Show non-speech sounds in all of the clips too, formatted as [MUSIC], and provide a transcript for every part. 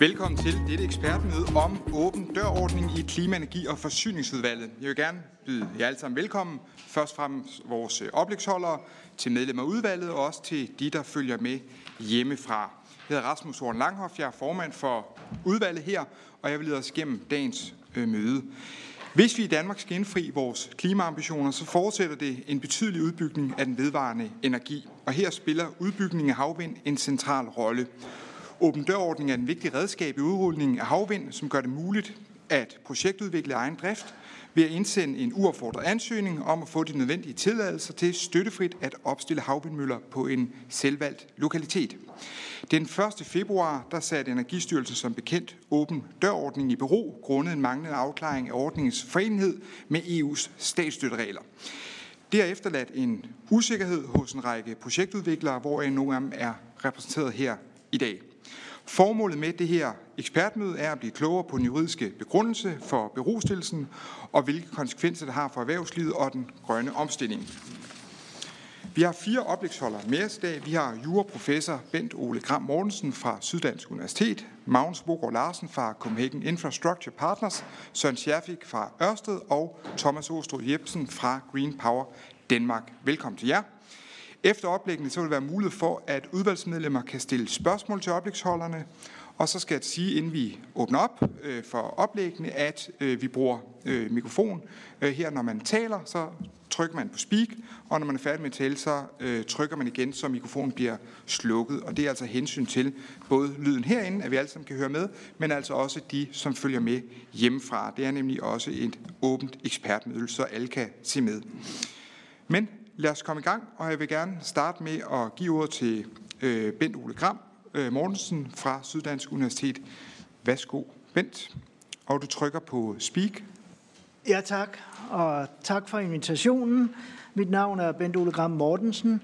Velkommen til dette ekspertmøde om åben dørordning i Klima-, Energi- og Forsyningsudvalget. Jeg vil gerne byde jer alle sammen velkommen. Først frem vores øh, oplægsholdere, til medlemmer af udvalget og også til de, der følger med hjemmefra. Jeg hedder Rasmus Horn Langhoff, jeg er formand for udvalget her, og jeg vil lede os igennem dagens øh, møde. Hvis vi i Danmark skal indfri vores klimaambitioner, så fortsætter det en betydelig udbygning af den vedvarende energi. Og her spiller udbygningen af havvind en central rolle. Åben dørordning er en vigtig redskab i udrulningen af havvind, som gør det muligt at projektudvikle egen drift ved at indsende en uopfordret ansøgning om at få de nødvendige tilladelser til støttefrit at opstille havvindmøller på en selvvalgt lokalitet. Den 1. februar der satte Energistyrelsen som bekendt åben dørordning i bero grundet en manglende afklaring af ordningens forenhed med EU's statsstøtteregler. Det har efterladt en usikkerhed hos en række projektudviklere, hvor nogle af dem er repræsenteret her i dag. Formålet med det her ekspertmøde er at blive klogere på den juridiske begrundelse for berostillelsen og hvilke konsekvenser det har for erhvervslivet og den grønne omstilling. Vi har fire oplægsholdere med os i dag. Vi har juraprofessor Bent Ole Gram Mortensen fra Syddansk Universitet, Magnus Bogård Larsen fra Copenhagen Infrastructure Partners, Søren Scherfik fra Ørsted og Thomas Åstrup Jebsen fra Green Power Danmark. Velkommen til jer. Efter oplæggene så vil der være mulighed for, at udvalgsmedlemmer kan stille spørgsmål til oplægsholderne, og så skal jeg sige, inden vi åbner op øh, for oplæggene, at øh, vi bruger øh, mikrofon. Øh, her, når man taler, så trykker man på speak, og når man er færdig med at tale, så øh, trykker man igen, så mikrofonen bliver slukket. Og det er altså hensyn til både lyden herinde, at vi alle sammen kan høre med, men altså også de, som følger med hjemmefra. Det er nemlig også et åbent ekspertmøde, så alle kan se med. Men lad os komme i gang, og jeg vil gerne starte med at give ordet til øh, Bent Ole Gram øh, Mortensen fra Syddansk Universitet. Værsgo, Bent. Og du trykker på speak. Ja, tak. Og tak for invitationen. Mit navn er Bent Ole Gram Mortensen.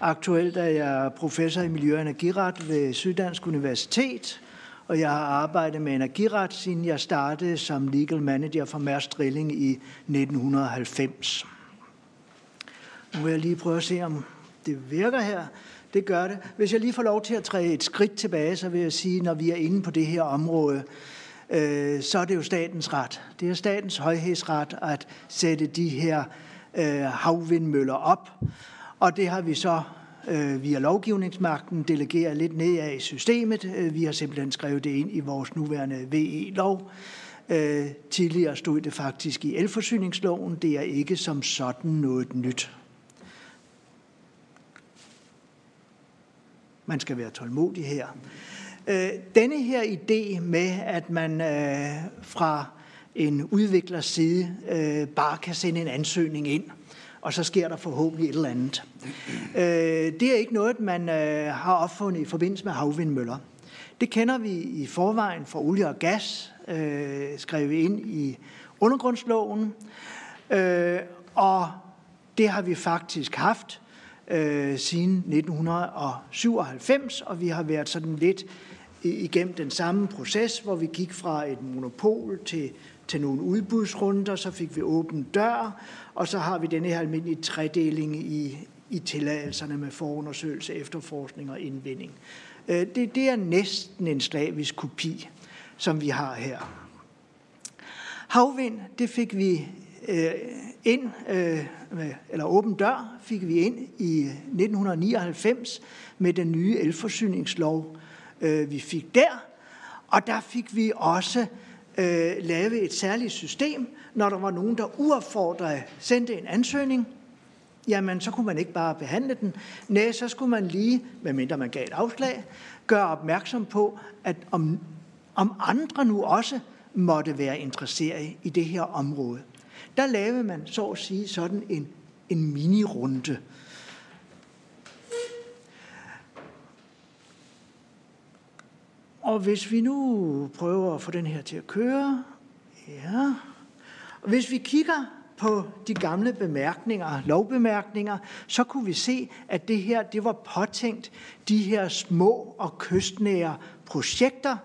Aktuelt er jeg professor i Miljø- og Energiret ved Syddansk Universitet, og jeg har arbejdet med energiret, siden jeg startede som legal manager for Mærsk Drilling i 1990. Nu vil jeg lige prøve at se, om det virker her. Det gør det. Hvis jeg lige får lov til at træde et skridt tilbage, så vil jeg sige, når vi er inde på det her område, øh, så er det jo statens ret. Det er statens højhedsret at sætte de her øh, havvindmøller op. Og det har vi så øh, via lovgivningsmagten delegeret lidt ned af i systemet. Øh, vi har simpelthen skrevet det ind i vores nuværende VE-lov. Øh, tidligere stod det faktisk i elforsyningsloven. Det er ikke som sådan noget nyt. Man skal være tålmodig her. Øh, denne her idé med, at man øh, fra en udviklers side øh, bare kan sende en ansøgning ind, og så sker der forhåbentlig et eller andet. Øh, det er ikke noget, man øh, har opfundet i forbindelse med havvindmøller. Det kender vi i forvejen fra olie og gas, øh, skrevet ind i undergrundsloven, og det har vi faktisk haft øh, siden 1997, og vi har været sådan lidt igennem den samme proces, hvor vi gik fra et monopol til, til nogle udbudsrunder, så fik vi åben dør, og så har vi denne her almindelige tredeling i, i tilladelserne med forundersøgelse, efterforskning og indvinding. Øh, det, det er næsten en slavisk kopi, som vi har her. Havvind, det fik vi øh, ind, øh, eller åben dør fik vi ind i øh, 1999 med den nye elforsyningslov, øh, vi fik der. Og der fik vi også øh, lavet et særligt system, når der var nogen, der uaffordret sendte en ansøgning, jamen så kunne man ikke bare behandle den. Nej, så skulle man lige, medmindre man gav et afslag, gøre opmærksom på, at om, om andre nu også måtte være interesseret i det her område der lavede man så at sige sådan en, en mini-runde. Og hvis vi nu prøver at få den her til at køre, ja. Og hvis vi kigger på de gamle bemærkninger, lovbemærkninger, så kunne vi se, at det her det var påtænkt de her små og kystnære projekter,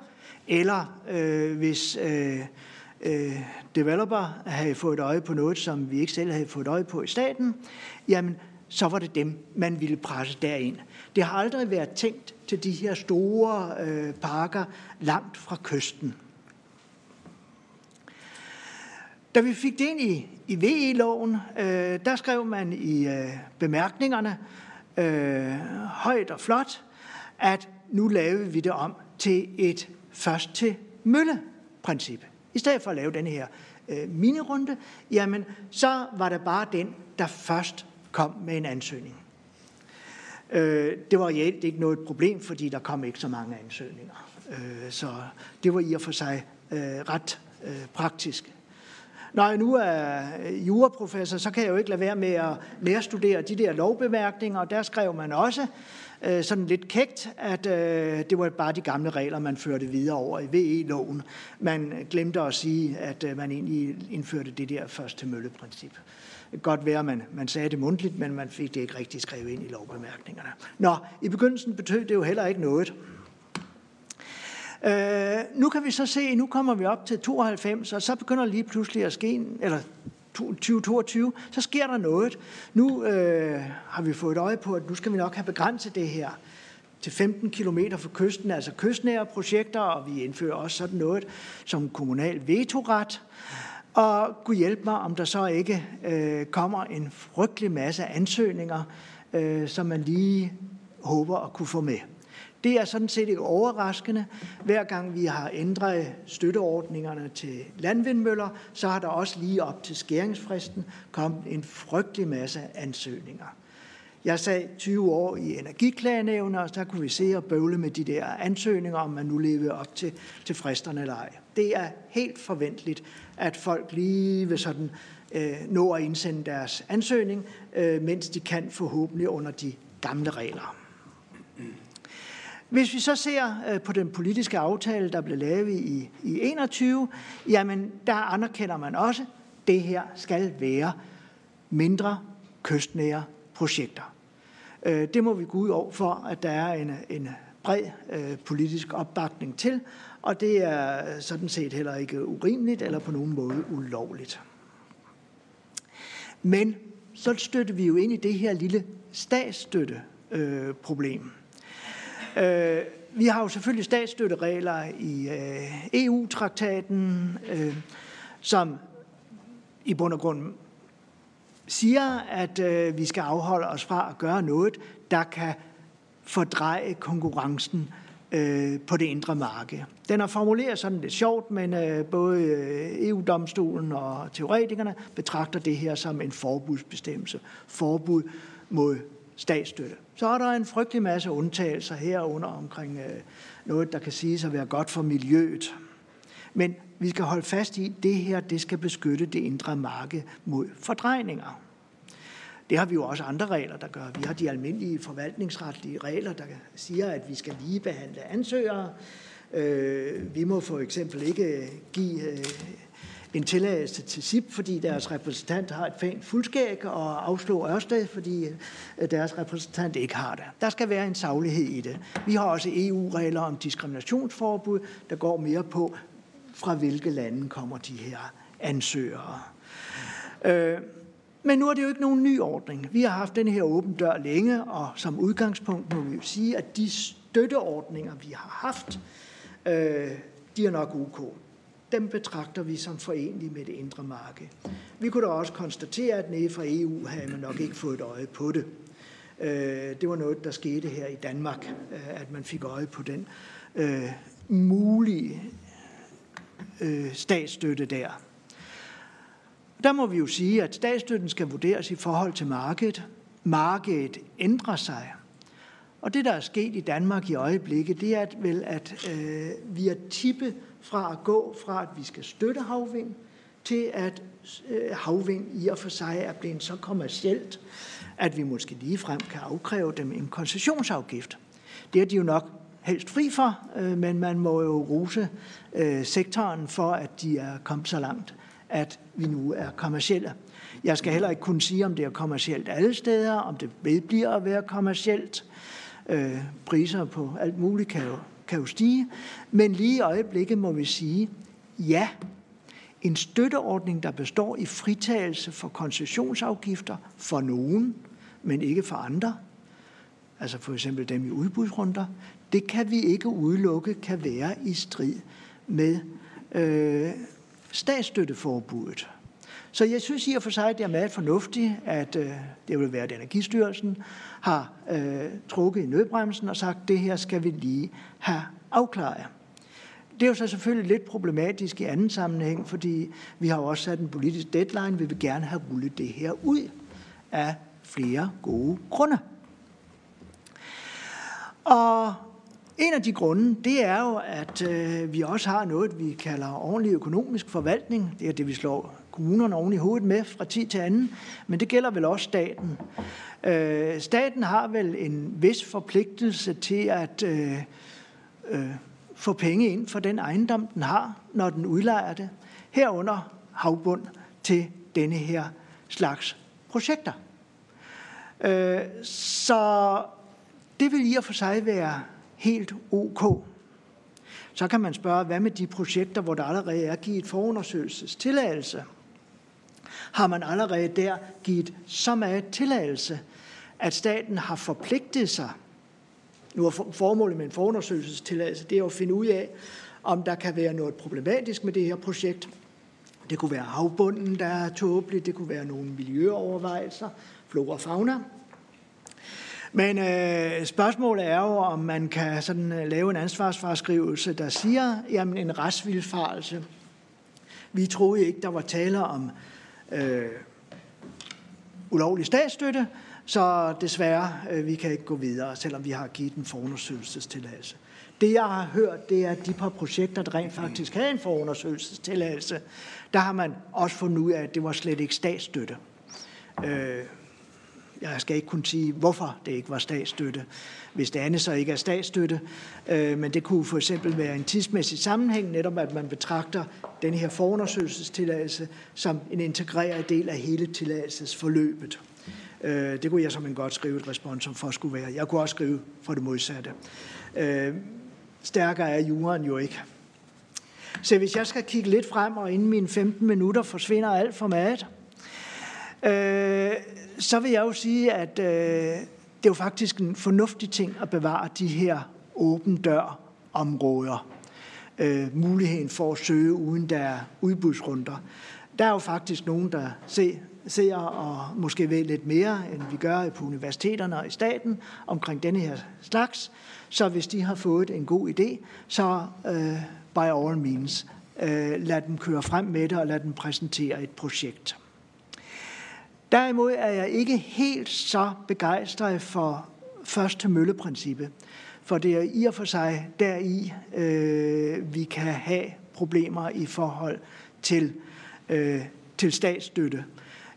eller øh, hvis øh, øh, developer havde fået øje på noget, som vi ikke selv havde fået øje på i staten, jamen så var det dem, man ville presse derind. Det har aldrig været tænkt til de her store øh, parker langt fra kysten. Da vi fik det ind i, i VE-loven, øh, der skrev man i øh, bemærkningerne øh, højt og flot, at nu lavede vi det om til et først til mølle-princip. I stedet for at lave den her øh, minirunde, jamen så var det bare den, der først kom med en ansøgning. Øh, det var reelt ikke noget problem, fordi der kom ikke så mange ansøgninger. Øh, så det var i og for sig øh, ret øh, praktisk. Når jeg nu er øh, juraprofessor, så kan jeg jo ikke lade være med at nærstudere de der lovbemærkninger, og der skrev man også øh, sådan lidt kægt, at øh, det var bare de gamle regler, man førte videre over i VE-loven. Man glemte at sige, at øh, man egentlig indførte det der først til mølleprincip. Det kan godt være, at man, man sagde det mundtligt, men man fik det ikke rigtig skrevet ind i lovbemærkningerne. Nå, i begyndelsen betød det jo heller ikke noget. Øh, nu kan vi så se, nu kommer vi op til 92, og så begynder lige pludselig at ske, eller 2022, så sker der noget. Nu øh, har vi fået øje på, at nu skal vi nok have begrænset det her til 15 km fra kysten, altså kystnære projekter, og vi indfører også sådan noget som kommunal vetoret. Og kunne hjælpe mig, om der så ikke øh, kommer en frygtelig masse ansøgninger, øh, som man lige håber at kunne få med. Det er sådan set ikke overraskende. Hver gang vi har ændret støtteordningerne til landvindmøller, så har der også lige op til skæringsfristen kommet en frygtelig masse ansøgninger. Jeg sad 20 år i energiklagenævnet, og så kunne vi se og bøvle med de der ansøgninger, om man nu levede op til, til fristerne eller ej. Det er helt forventeligt, at folk lige vil sådan øh, nå at indsende deres ansøgning, øh, mens de kan forhåbentlig under de gamle regler. Hvis vi så ser øh, på den politiske aftale, der blev lavet i, i 21, jamen der anerkender man også, at det her skal være mindre kystnære projekter. Øh, det må vi gå ud over for, at der er en, en bred øh, politisk opbakning til, og det er øh, sådan set heller ikke urimeligt eller på nogen måde ulovligt. Men så støtter vi jo ind i det her lille statsstøtteproblem. problem. Øh, vi har jo selvfølgelig statsstøtteregler i øh, EU-traktaten, øh, som i bund og grund siger, at øh, vi skal afholde os fra at gøre noget, der kan fordreje konkurrencen øh, på det indre marked. Den er formuleret sådan lidt sjovt, men øh, både øh, EU-domstolen og teoretikerne betragter det her som en forbudsbestemmelse. Forbud mod statsstøtte. Så er der en frygtelig masse undtagelser herunder omkring øh, noget, der kan siges at være godt for miljøet. Men vi skal holde fast i, at det her det skal beskytte det indre marked mod fordrejninger. Det har vi jo også andre regler, der gør. Vi har de almindelige forvaltningsretlige regler, der siger, at vi skal lige behandle ansøgere. Øh, vi må for eksempel ikke give øh, en tilladelse til SIP, fordi deres repræsentant har et fæn fuldskæg, og afslå Ørsted, fordi øh, deres repræsentant ikke har det. Der skal være en saglighed i det. Vi har også EU-regler om diskriminationsforbud, der går mere på, fra hvilke lande kommer de her ansøgere. Øh, men nu er det jo ikke nogen ny ordning. Vi har haft den her åben dør længe, og som udgangspunkt må vi jo sige, at de støtteordninger, vi har haft, øh, de er nok ok dem betragter vi som forenlige med det indre marked. Vi kunne da også konstatere, at nede fra EU havde man nok ikke fået et øje på det. Øh, det var noget, der skete her i Danmark, øh, at man fik øje på den øh, mulige øh, statsstøtte der. Der må vi jo sige, at statsstøtten skal vurderes i forhold til markedet. Markedet ændrer sig. Og det, der er sket i Danmark i øjeblikket, det er vel, at øh, vi er tippet fra at gå fra, at vi skal støtte havvind, til at øh, havvind i og for sig er blevet så kommercielt, at vi måske lige frem kan afkræve dem en koncessionsafgift. Det er de jo nok helst fri for, øh, men man må jo rose øh, sektoren for, at de er kommet så langt, at vi nu er kommercielle. Jeg skal heller ikke kunne sige, om det er kommercielt alle steder, om det vedbliver at være kommercielt. priser på alt muligt kan jo kan jo stige, men lige i øjeblikket må vi sige, ja, en støtteordning, der består i fritagelse for koncessionsafgifter for nogen, men ikke for andre, altså for eksempel dem i udbudsrunder, det kan vi ikke udelukke kan være i strid med øh, statsstøtteforbuddet. Så jeg synes i og for sig, at det er meget fornuftigt, at øh, det vil være, at Energistyrelsen har øh, trukket i nødbremsen og sagt, at det her skal vi lige have afklaret. Det er jo så selvfølgelig lidt problematisk i anden sammenhæng, fordi vi har jo også sat en politisk deadline. Vi vil gerne have rullet det her ud af flere gode grunde. Og en af de grunde, det er jo, at øh, vi også har noget, vi kalder ordentlig økonomisk forvaltning. Det er det, vi slår kommunerne oven i hovedet med fra tid til anden, men det gælder vel også staten. Øh, staten har vel en vis forpligtelse til at øh, øh, få penge ind for den ejendom, den har, når den udlejer det, herunder havbund til denne her slags projekter. Øh, så det vil i og for sig være helt ok. Så kan man spørge, hvad med de projekter, hvor der allerede er givet forundersøgelsestilladelse? Har man allerede der givet så meget tilladelse, at staten har forpligtet sig nu er formålet med en forundersøgelsestilladelse, det er at finde ud af, om der kan være noget problematisk med det her projekt. Det kunne være havbunden, der er tåbelig, det kunne være nogle miljøovervejelser, flora og fauna. Men øh, spørgsmålet er jo, om man kan sådan øh, lave en ansvarsfraskrivelse, der siger, jamen en retsvilfarelse. Vi troede ikke, der var tale om øh, ulovlig statsstøtte, så desværre, øh, vi kan ikke gå videre, selvom vi har givet en forundersøgelsestilladelse. Det, jeg har hørt, det er, at de par projekter, der rent faktisk havde en forundersøgelsestilladelse, der har man også fundet ud af, at det var slet ikke statsstøtte. Øh, jeg skal ikke kunne sige, hvorfor det ikke var statsstøtte, hvis det andet så ikke er statsstøtte. Øh, men det kunne for eksempel være en tidsmæssig sammenhæng, netop at man betragter den her forundersøgelsestilladelse som en integreret del af hele tilladelsesforløbet. Øh, det kunne jeg som en godt skrive et responsum for skulle være. Jeg kunne også skrive for det modsatte. Øh, stærkere er juren jo ikke. Så hvis jeg skal kigge lidt frem, og inden mine 15 minutter forsvinder alt for meget, øh, så vil jeg jo sige, at øh, det er jo faktisk en fornuftig ting at bevare de her åben dør områder. Øh, muligheden for at søge, uden der er udbudsrunder. Der er jo faktisk nogen, der ser, ser og måske ved lidt mere, end vi gør på universiteterne og i staten omkring denne her slags. Så hvis de har fået en god idé, så øh, by all means, øh, lad dem køre frem med det og lad dem præsentere et projekt. Derimod er jeg ikke helt så begejstret for første mølleprincippet, for det er i og for sig deri, øh, vi kan have problemer i forhold til, øh, til statsstøtte.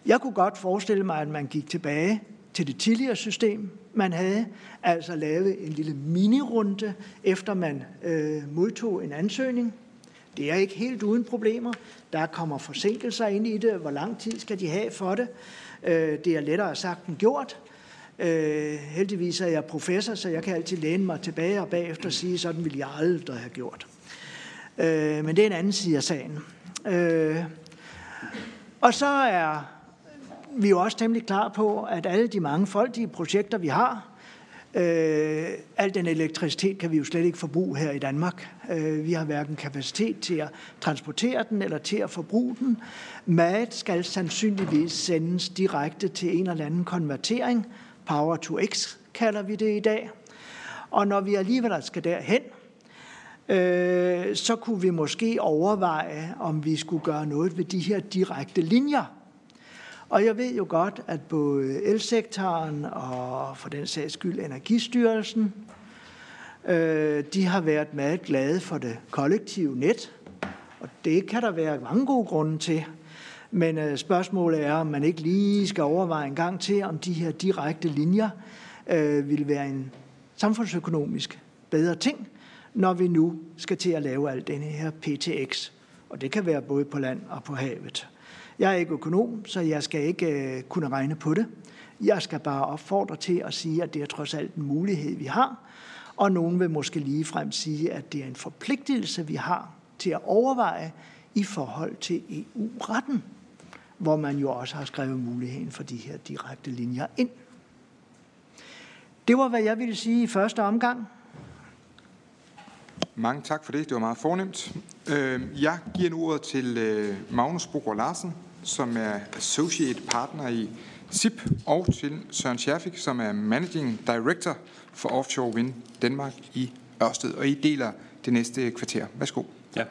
Jeg kunne godt forestille mig, at man gik tilbage til det tidligere system, man havde, altså lavet en lille minirunde, efter man øh, modtog en ansøgning. Det er ikke helt uden problemer. Der kommer forsinkelser ind i det. Hvor lang tid skal de have for det? Øh, det er lettere sagt end gjort. Øh, heldigvis er jeg professor, så jeg kan altid læne mig tilbage og bagefter sige, sådan ville jeg aldrig have gjort. Øh, men det er en anden side af sagen. Øh, og så er vi jo også temmelig klar på, at alle de mange folkelige projekter, vi har, øh, al den elektricitet kan vi jo slet ikke forbruge her i Danmark. Øh, vi har hverken kapacitet til at transportere den eller til at forbruge den. Mad skal sandsynligvis sendes direkte til en eller anden konvertering. Power to X kalder vi det i dag. Og når vi alligevel skal derhen, øh, så kunne vi måske overveje, om vi skulle gøre noget ved de her direkte linjer og jeg ved jo godt, at både elsektoren og for den sags skyld Energistyrelsen, øh, de har været meget glade for det kollektive net. Og det kan der være mange gode grunde til. Men øh, spørgsmålet er, om man ikke lige skal overveje en gang til, om de her direkte linjer øh, vil være en samfundsøkonomisk bedre ting, når vi nu skal til at lave al denne her PTX. Og det kan være både på land og på havet. Jeg er ikke økonom, så jeg skal ikke øh, kunne regne på det. Jeg skal bare opfordre til at sige, at det er trods alt en mulighed, vi har. Og nogen vil måske lige frem sige, at det er en forpligtelse, vi har til at overveje i forhold til EU-retten, hvor man jo også har skrevet muligheden for de her direkte linjer ind. Det var, hvad jeg ville sige i første omgang. Mange tak for det. Det var meget fornemt. Øh, jeg giver nu ordet til øh, Magnus Bogård Larsen, som er Associate Partner i SIP, og til Søren Scherfik, som er Managing Director for Offshore Wind Danmark i Ørsted. Og I deler det næste kvarter. Værsgo. Ja.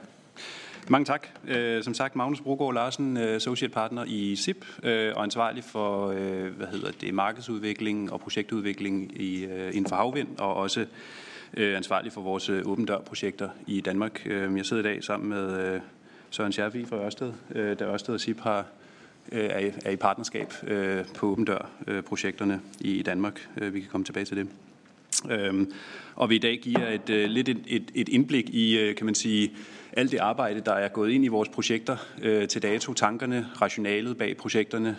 Mange tak. Øh, som sagt, Magnus Brogaard Larsen, øh, associate partner i SIP, øh, og ansvarlig for hvad hedder det, markedsudvikling og projektudvikling i, inden for havvind, og også ansvarlig for vores åbendørprojekter dør-projekter i Danmark. Jeg sidder i dag sammen med Søren Scherfi fra Ørsted, øh, da Ørsted og SIP har øh, er i partnerskab øh, på åben dør-projekterne i Danmark. Vi kan komme tilbage til det. Øhm, og vi i dag giver et lidt et, et indblik i, kan man sige, alt det arbejde, der er gået ind i vores projekter til dato, tankerne, rationalet bag projekterne,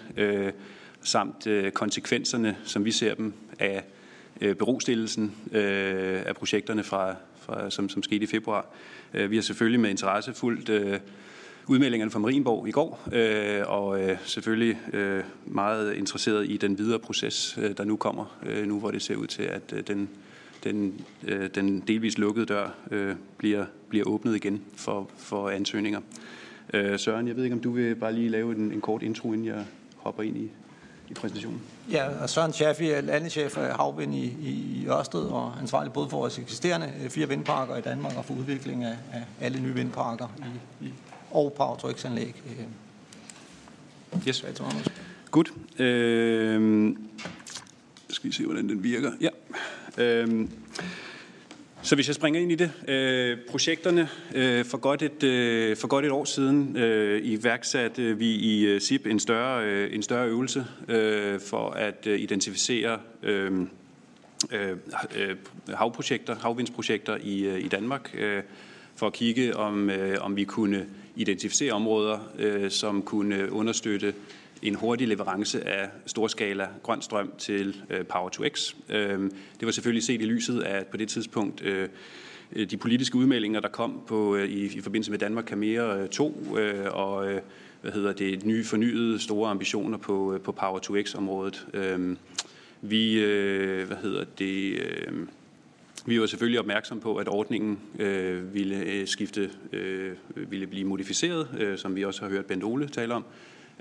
samt konsekvenserne, som vi ser dem af berostillelsen af projekterne, fra, fra, som, som skete i februar. Vi har selvfølgelig med interesse fulgt udmeldingerne fra Marienborg i går, øh, og øh, selvfølgelig øh, meget interesseret i den videre proces, øh, der nu kommer, øh, nu hvor det ser ud til, at øh, den, den, øh, den delvis lukkede dør øh, bliver, bliver åbnet igen for, for ansøgninger. Øh, Søren, jeg ved ikke, om du vil bare lige lave en, en kort intro, inden jeg hopper ind i, i præsentationen. Ja, og Søren Schaffi er landeschef af øh, Havvind i, i Ørsted og ansvarlig både for vores eksisterende øh, fire vindparker i Danmark og for udvikling af, af alle nye vindparker i, i og Power to X-anlæg. Yes. Godt. Øh, skal vi se, hvordan den virker. Ja. Øh, så hvis jeg springer ind i det, øh, projekterne øh, for, godt et, øh, for godt et år siden øh, iværksatte vi i øh, SIP en større, øh, en større øvelse øh, for at øh, identificere øh, øh, øh, havprojekter, havvindsprojekter i, øh, i Danmark, øh, for at kigge om, øh, om vi kunne identificere områder, øh, som kunne understøtte en hurtig leverance af storskala grøn strøm til øh, Power to X. Øh, det var selvfølgelig set i lyset af på det tidspunkt øh, de politiske udmeldinger, der kom på, øh, i, i forbindelse med Danmark kan mere 2 øh, øh, og øh, hvad hedder det, nye fornyede store ambitioner på, øh, på Power to X-området. Øh, vi, øh, hvad hedder det... Øh, vi var selvfølgelig opmærksom på, at ordningen øh, ville øh, skifte, øh, ville blive modificeret, øh, som vi også har hørt Bent Ole tale om.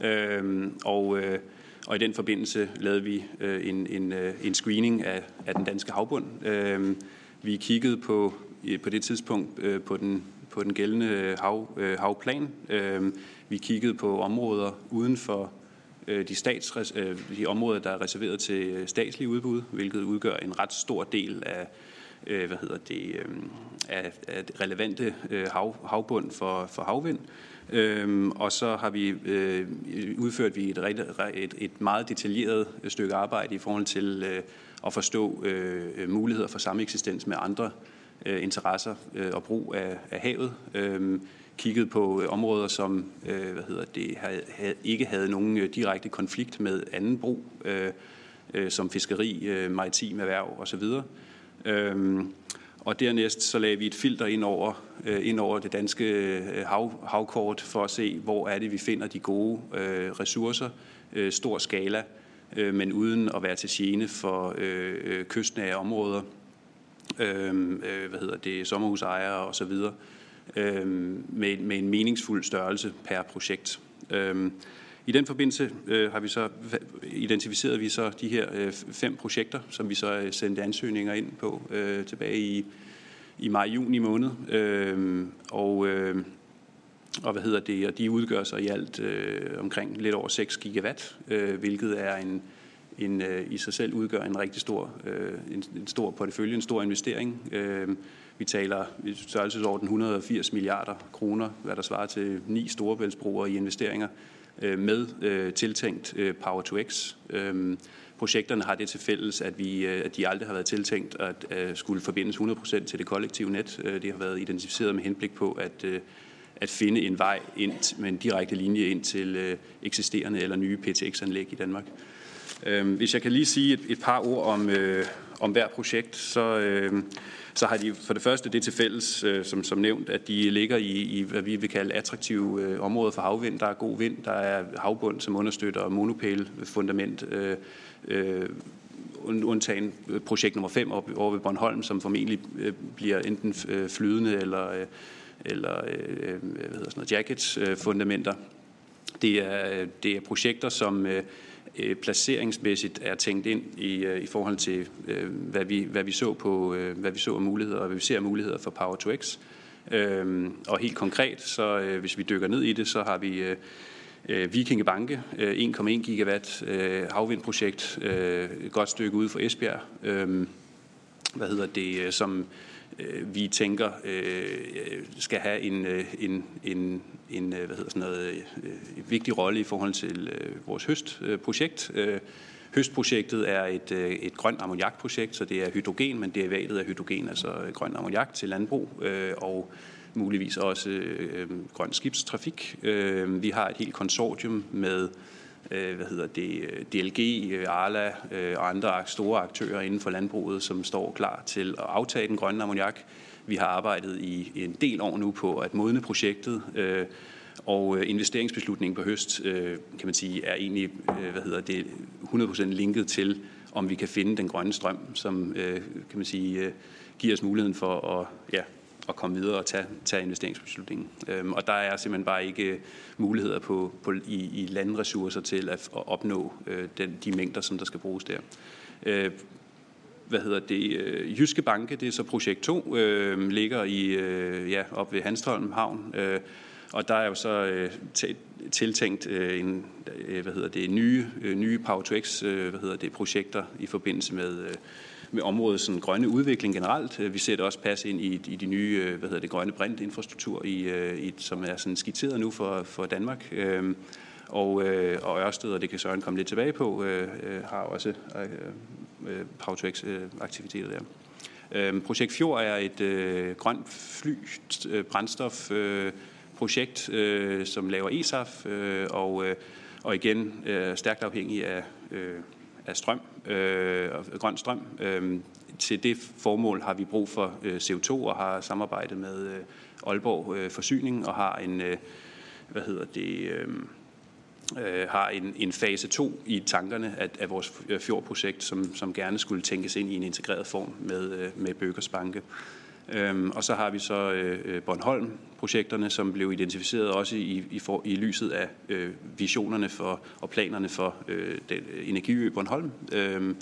Øh, og, øh, og i den forbindelse lavede vi øh, en, en, øh, en screening af, af den danske havbund. Øh, vi kiggede på, på det tidspunkt øh, på, den, på den gældende øh, hav, øh, havplan. Øh, vi kiggede på områder uden for øh, de, stats, de områder, der er reserveret til statslige udbud, hvilket udgør en ret stor del af øh, hvad hedder det, øh, af, af relevante øh, hav, havbund for, for havvind. Øhm, og så har vi øh, udført vi et, et, et meget detaljeret øh, stykke arbejde i forhold til øh, at forstå øh, muligheder for sameksistens med andre øh, interesser øh, og brug af, af havet. Øh, kigget på øh, områder, som øh, hvad hedder det, havde, havde, ikke havde nogen øh, direkte konflikt med anden brug, øh, øh, som fiskeri, øh, maritim erhverv osv. Øhm, og dernæst så lagde vi et filter ind over, øh, ind over det danske øh, hav, havkort for at se, hvor er det, vi finder de gode øh, ressourcer, øh, stor skala, øh, men uden at være til gene for øh, øh kystnære områder, øhm, øh, hvad hedder det, sommerhusejere osv., øh, med, med en meningsfuld størrelse per projekt. Øh, i den forbindelse øh, har vi så identificeret vi så de her øh, fem projekter, som vi så øh, sendte ansøgninger ind på øh, tilbage i, i maj-juni måned. Øh, og, øh, og hvad hedder det? Og de udgør så i alt øh, omkring lidt over 6 gigawatt, øh, hvilket er en, en øh, i sig selv udgør en rigtig stor, øh, en, en stor portefølje, en stor investering. Øh, vi taler i størrelsesorden 180 milliarder kroner, hvad der svarer til ni storebæltsbroer i investeringer Øh, med øh, tiltænkt øh, Power to X. Øhm, projekterne har det til fælles, at, vi, at de aldrig har været tiltænkt at skulle forbindes 100% til det kollektive net. Det har været identificeret med henblik på at, at finde en vej ind med en direkte linje ind til eksisterende eller nye PTX-anlæg i Danmark. Øhm, hvis jeg kan lige sige et, et par ord om, om hver projekt, så... Øh, så har de for det første det til fælles, øh, som, som nævnt, at de ligger i, i hvad vi vil kalde attraktive øh, områder for havvind. Der er god vind, der er havbund, som understøtter monopæl fundament. Øh, øh, undtagen projekt nummer 5 over ved Bornholm, som formentlig øh, bliver enten øh, flydende eller, øh, eller hvad hedder sådan noget, jackets fundamenter. Det er, det er projekter, som Øh, placeringsmæssigt er tænkt ind i, øh, i forhold til, øh, hvad vi, hvad vi så på, hvad vi så af muligheder, og hvad vi ser af muligheder for Power to X. Øhm, og helt konkret, så hvis vi dykker ned i det, så har vi øh, 1,1 gigawatt havvindprojekt, et godt stykke ude for Esbjerg, øhm, hvad hedder det, som øh, vi tænker øh, skal have en, øh, en, en, en øh, hvad hedder sådan noget, øh, vigtig rolle i forhold til øh, vores høstprojekt. Øh, Høstprojektet er et, øh, et grønt ammoniakprojekt, så det er hydrogen, men derivatet af hydrogen, altså grøn ammoniak til landbrug. Øh, og muligvis også øh, grøn skibstrafik. Øh, vi har et helt konsortium med øh, Øh, hvad hedder det, øh, DLG, øh, Arla og andre store aktører inden for landbruget, som står klar til at aftage den grønne ammoniak. Vi har arbejdet i en del år nu på at modne projektet, og investeringsbeslutningen på høst, kan man sige, er egentlig hvad hedder det, 100% linket til, om vi kan finde den grønne strøm, som kan man sige, giver os muligheden for at ja, at komme videre og tage, tage investeringsbeslutningen. Øhm, og der er simpelthen bare ikke muligheder på, på, i, i landressourcer til at, at opnå øh, den, de mængder, som der skal bruges der. Øh, hvad hedder det, øh, Jyske Banke, det er så projekt 2, øh, ligger i, øh, ja, op ved Hanstholm Havn, øh, og der er jo så øh, tiltænkt øh, en, øh, hvad hedder det, nye, øh, nye Power to X, øh, hvad hedder det, projekter i forbindelse med øh, med området sådan grønne udvikling generelt. Øh, vi ser det også passe ind i, i de nye øh, hvad hedder det, grønne brintinfrastruktur, i, øh, i, som er sådan skitseret nu for, for Danmark. Øhm, og, og Ørsted, og det kan Søren komme lidt tilbage på, øh, har også øh, Power to aktiviteter der. Øhm, projekt Fjord er et øh, grønt fly øh, brændstof øh, projekt, øh, som laver ESAF, øh, og, øh, og igen øh, stærkt afhængig af, øh, af strøm, øh, grøn strøm. Øh, til det formål har vi brug for øh, CO2 og har samarbejdet med øh, Aalborg øh, Forsyning og har en, øh, hvad hedder det, øh, øh, har en, en fase 2 i tankerne af, af vores fjordprojekt, som, som gerne skulle tænkes ind i en integreret form med, øh, med Bøgers Banke. Øhm, og så har vi så øh, øh, Bornholm-projekterne, som blev identificeret også i, i, for, i lyset af øh, visionerne for og planerne for øh, den, øh, Energiø Bornholm. Øhm,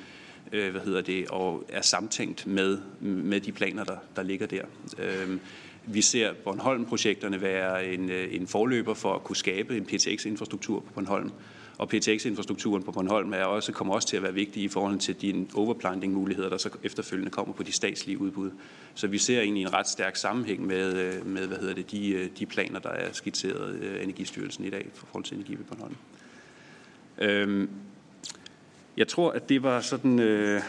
øh, hvad hedder det, og er samtænkt med, med de planer, der, der ligger der. Øhm, vi ser Bornholm-projekterne være en, øh, en forløber for at kunne skabe en PTX-infrastruktur på Bornholm, og PTX-infrastrukturen på Bornholm er også, kommer også til at være vigtig i forhold til de overplanting-muligheder, der så efterfølgende kommer på de statslige udbud. Så vi ser egentlig en ret stærk sammenhæng med, øh, med hvad hedder det, de, øh, de planer, der er skitseret øh, af Energistyrelsen i dag for forhold til energi på Bornholm. Øhm, jeg tror, at det var sådan, øh,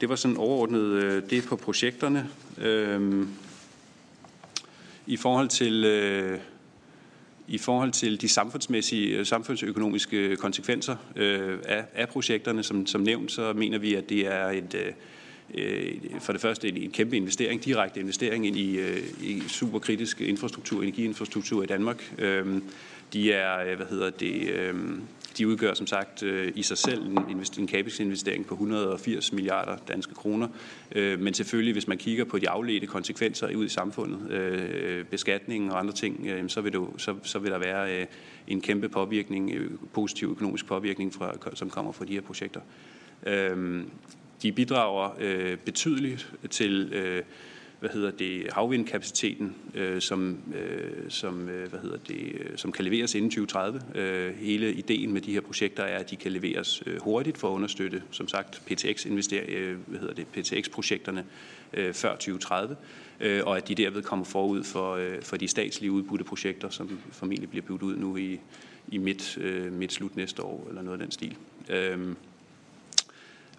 det var sådan overordnet øh, det på projekterne. Øhm, I forhold til... Øh, i forhold til de samfundsmæssige, øh, samfundsøkonomiske konsekvenser øh, af, af projekterne, som, som nævnt, så mener vi, at det er et, øh, øh for det første en, en kæmpe investering, direkte investering ind i, øh, i superkritisk infrastruktur, energiinfrastruktur i Danmark. Øhm, de er, hvad hedder det, øhm, de udgør som sagt øh, i sig selv en, en capex-investering på 180 milliarder danske kroner. Øh, men selvfølgelig, hvis man kigger på de afledte konsekvenser ud i samfundet, øh, beskatning og andre ting, øh, så, vil det, så, så vil der være øh, en kæmpe påvirkning, øh, positiv økonomisk påvirkning, fra, som kommer fra de her projekter. De bidrager betydeligt til hvad hedder det, havvindkapaciteten, øh, som, øh, som, øh, hvad hedder det, øh, som kan leveres inden 2030. Øh, hele ideen med de her projekter er, at de kan leveres øh, hurtigt for at understøtte, som sagt, PTX, øh, hvad hedder det, PTX-projekterne øh, før 2030, øh, og at de derved kommer forud for, øh, for de statslige udbudte projekter, som formentlig bliver budt ud nu i, i midt, øh, midt slut næste år, eller noget af den stil. Øh,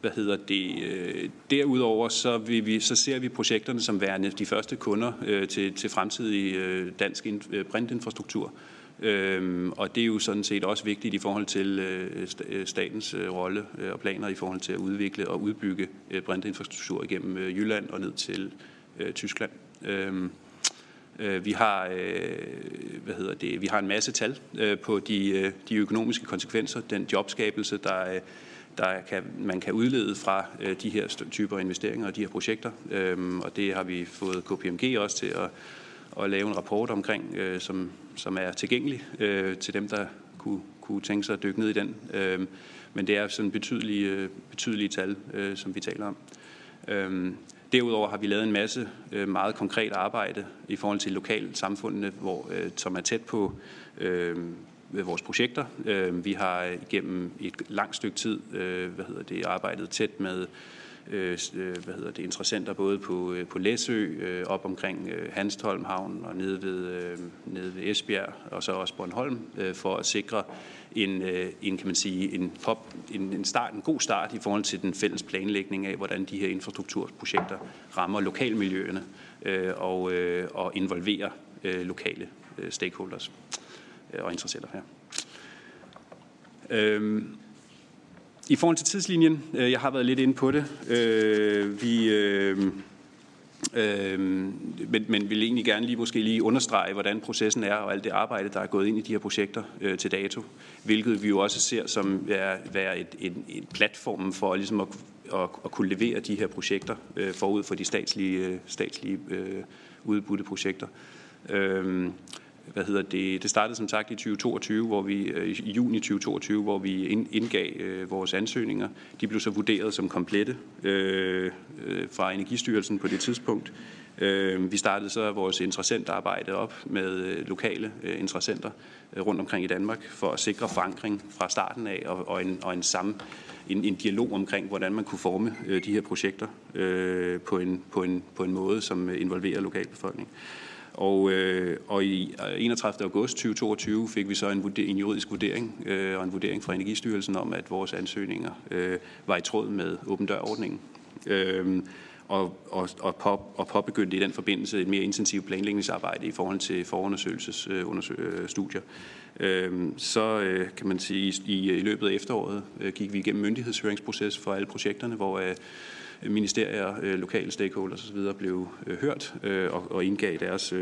hvad hedder det, øh, derudover så, vil vi, så ser vi projekterne som værende de første kunder øh, til, til fremtidig øh, dansk in, brintinfrastruktur. Øh, øhm, og det er jo sådan set også vigtigt i forhold til øh, øh, statens øh, rolle øh, og planer i forhold til at udvikle og udbygge øh, brintinfrastruktur igennem øh, Jylland og ned til øh, Tyskland. Øhm, øh, vi har, øh, hvad hedder det, vi har en masse tal øh, på de, øh, de økonomiske konsekvenser, den jobskabelse, der, øh, der kan, man kan udlede fra øh, de her typer investeringer og de her projekter. Øhm, og det har vi fået KPMG også til at, at lave en rapport omkring, øh, som, som er tilgængelig øh, til dem, der kunne, kunne tænke sig at dykke ned i den. Øhm, men det er sådan betydelige, øh, betydelige tal, øh, som vi taler om. Øhm, derudover har vi lavet en masse øh, meget konkret arbejde i forhold til lokale samfundene, hvor, øh, som er tæt på øh, Øh, vores projekter. Øh, vi har igennem et langt stykke tid øh, hvad hedder det, arbejdet tæt med hvad hedder det, interessenter både på, på Læsø, op omkring Hanstholm Havn og nede ved, nede ved Esbjerg og så også Bornholm, for at sikre en, en, kan man sige, en, pop, en, en, start, en god start i forhold til den fælles planlægning af, hvordan de her infrastrukturprojekter rammer lokalmiljøerne og, og involverer lokale stakeholders Øh, og interessenter her. Øhm, I forhold til tidslinjen, øh, jeg har været lidt inde på det. Øh, vi, øh, øh, men, men vil egentlig gerne lige måske lige understrege, hvordan processen er og alt det arbejde, der er gået ind i de her projekter øh, til dato, hvilket vi jo også ser som være, være et, en, en platform for ligesom at, at, at kunne levere de her projekter øh, forud for de statslige, øh, statslige øh, udbudte projekter. Øh, hvad hedder det, det startede som sagt i 2022, hvor vi, øh, i juni 2022, hvor vi indgav øh, vores ansøgninger. De blev så vurderet som komplette øh, øh, fra Energistyrelsen på det tidspunkt. Øh, vi startede så vores interessentarbejde op med øh, lokale øh, interessenter øh, rundt omkring i Danmark for at sikre forankring fra starten af og, og, en, og en, sammen, en, en dialog omkring, hvordan man kunne forme øh, de her projekter øh, på, en, på, en, på en måde, som involverer lokalbefolkningen. Og, øh, og i øh, 31. august 2022 fik vi så en, vurder, en juridisk vurdering øh, og en vurdering fra Energistyrelsen om, at vores ansøgninger øh, var i tråd med åben dørordningen. Øh, og, og, og, på, og påbegyndte i den forbindelse et mere intensivt planlægningsarbejde i forhold til forundersøgelsesstudier. Øh, øh, så øh, kan man sige, i, i løbet af efteråret øh, gik vi igennem myndighedshøringsproces for alle projekterne, hvor øh, Øh, ministerier, øh, lokale stakeholders osv. blev øh, hørt og, og indgav deres,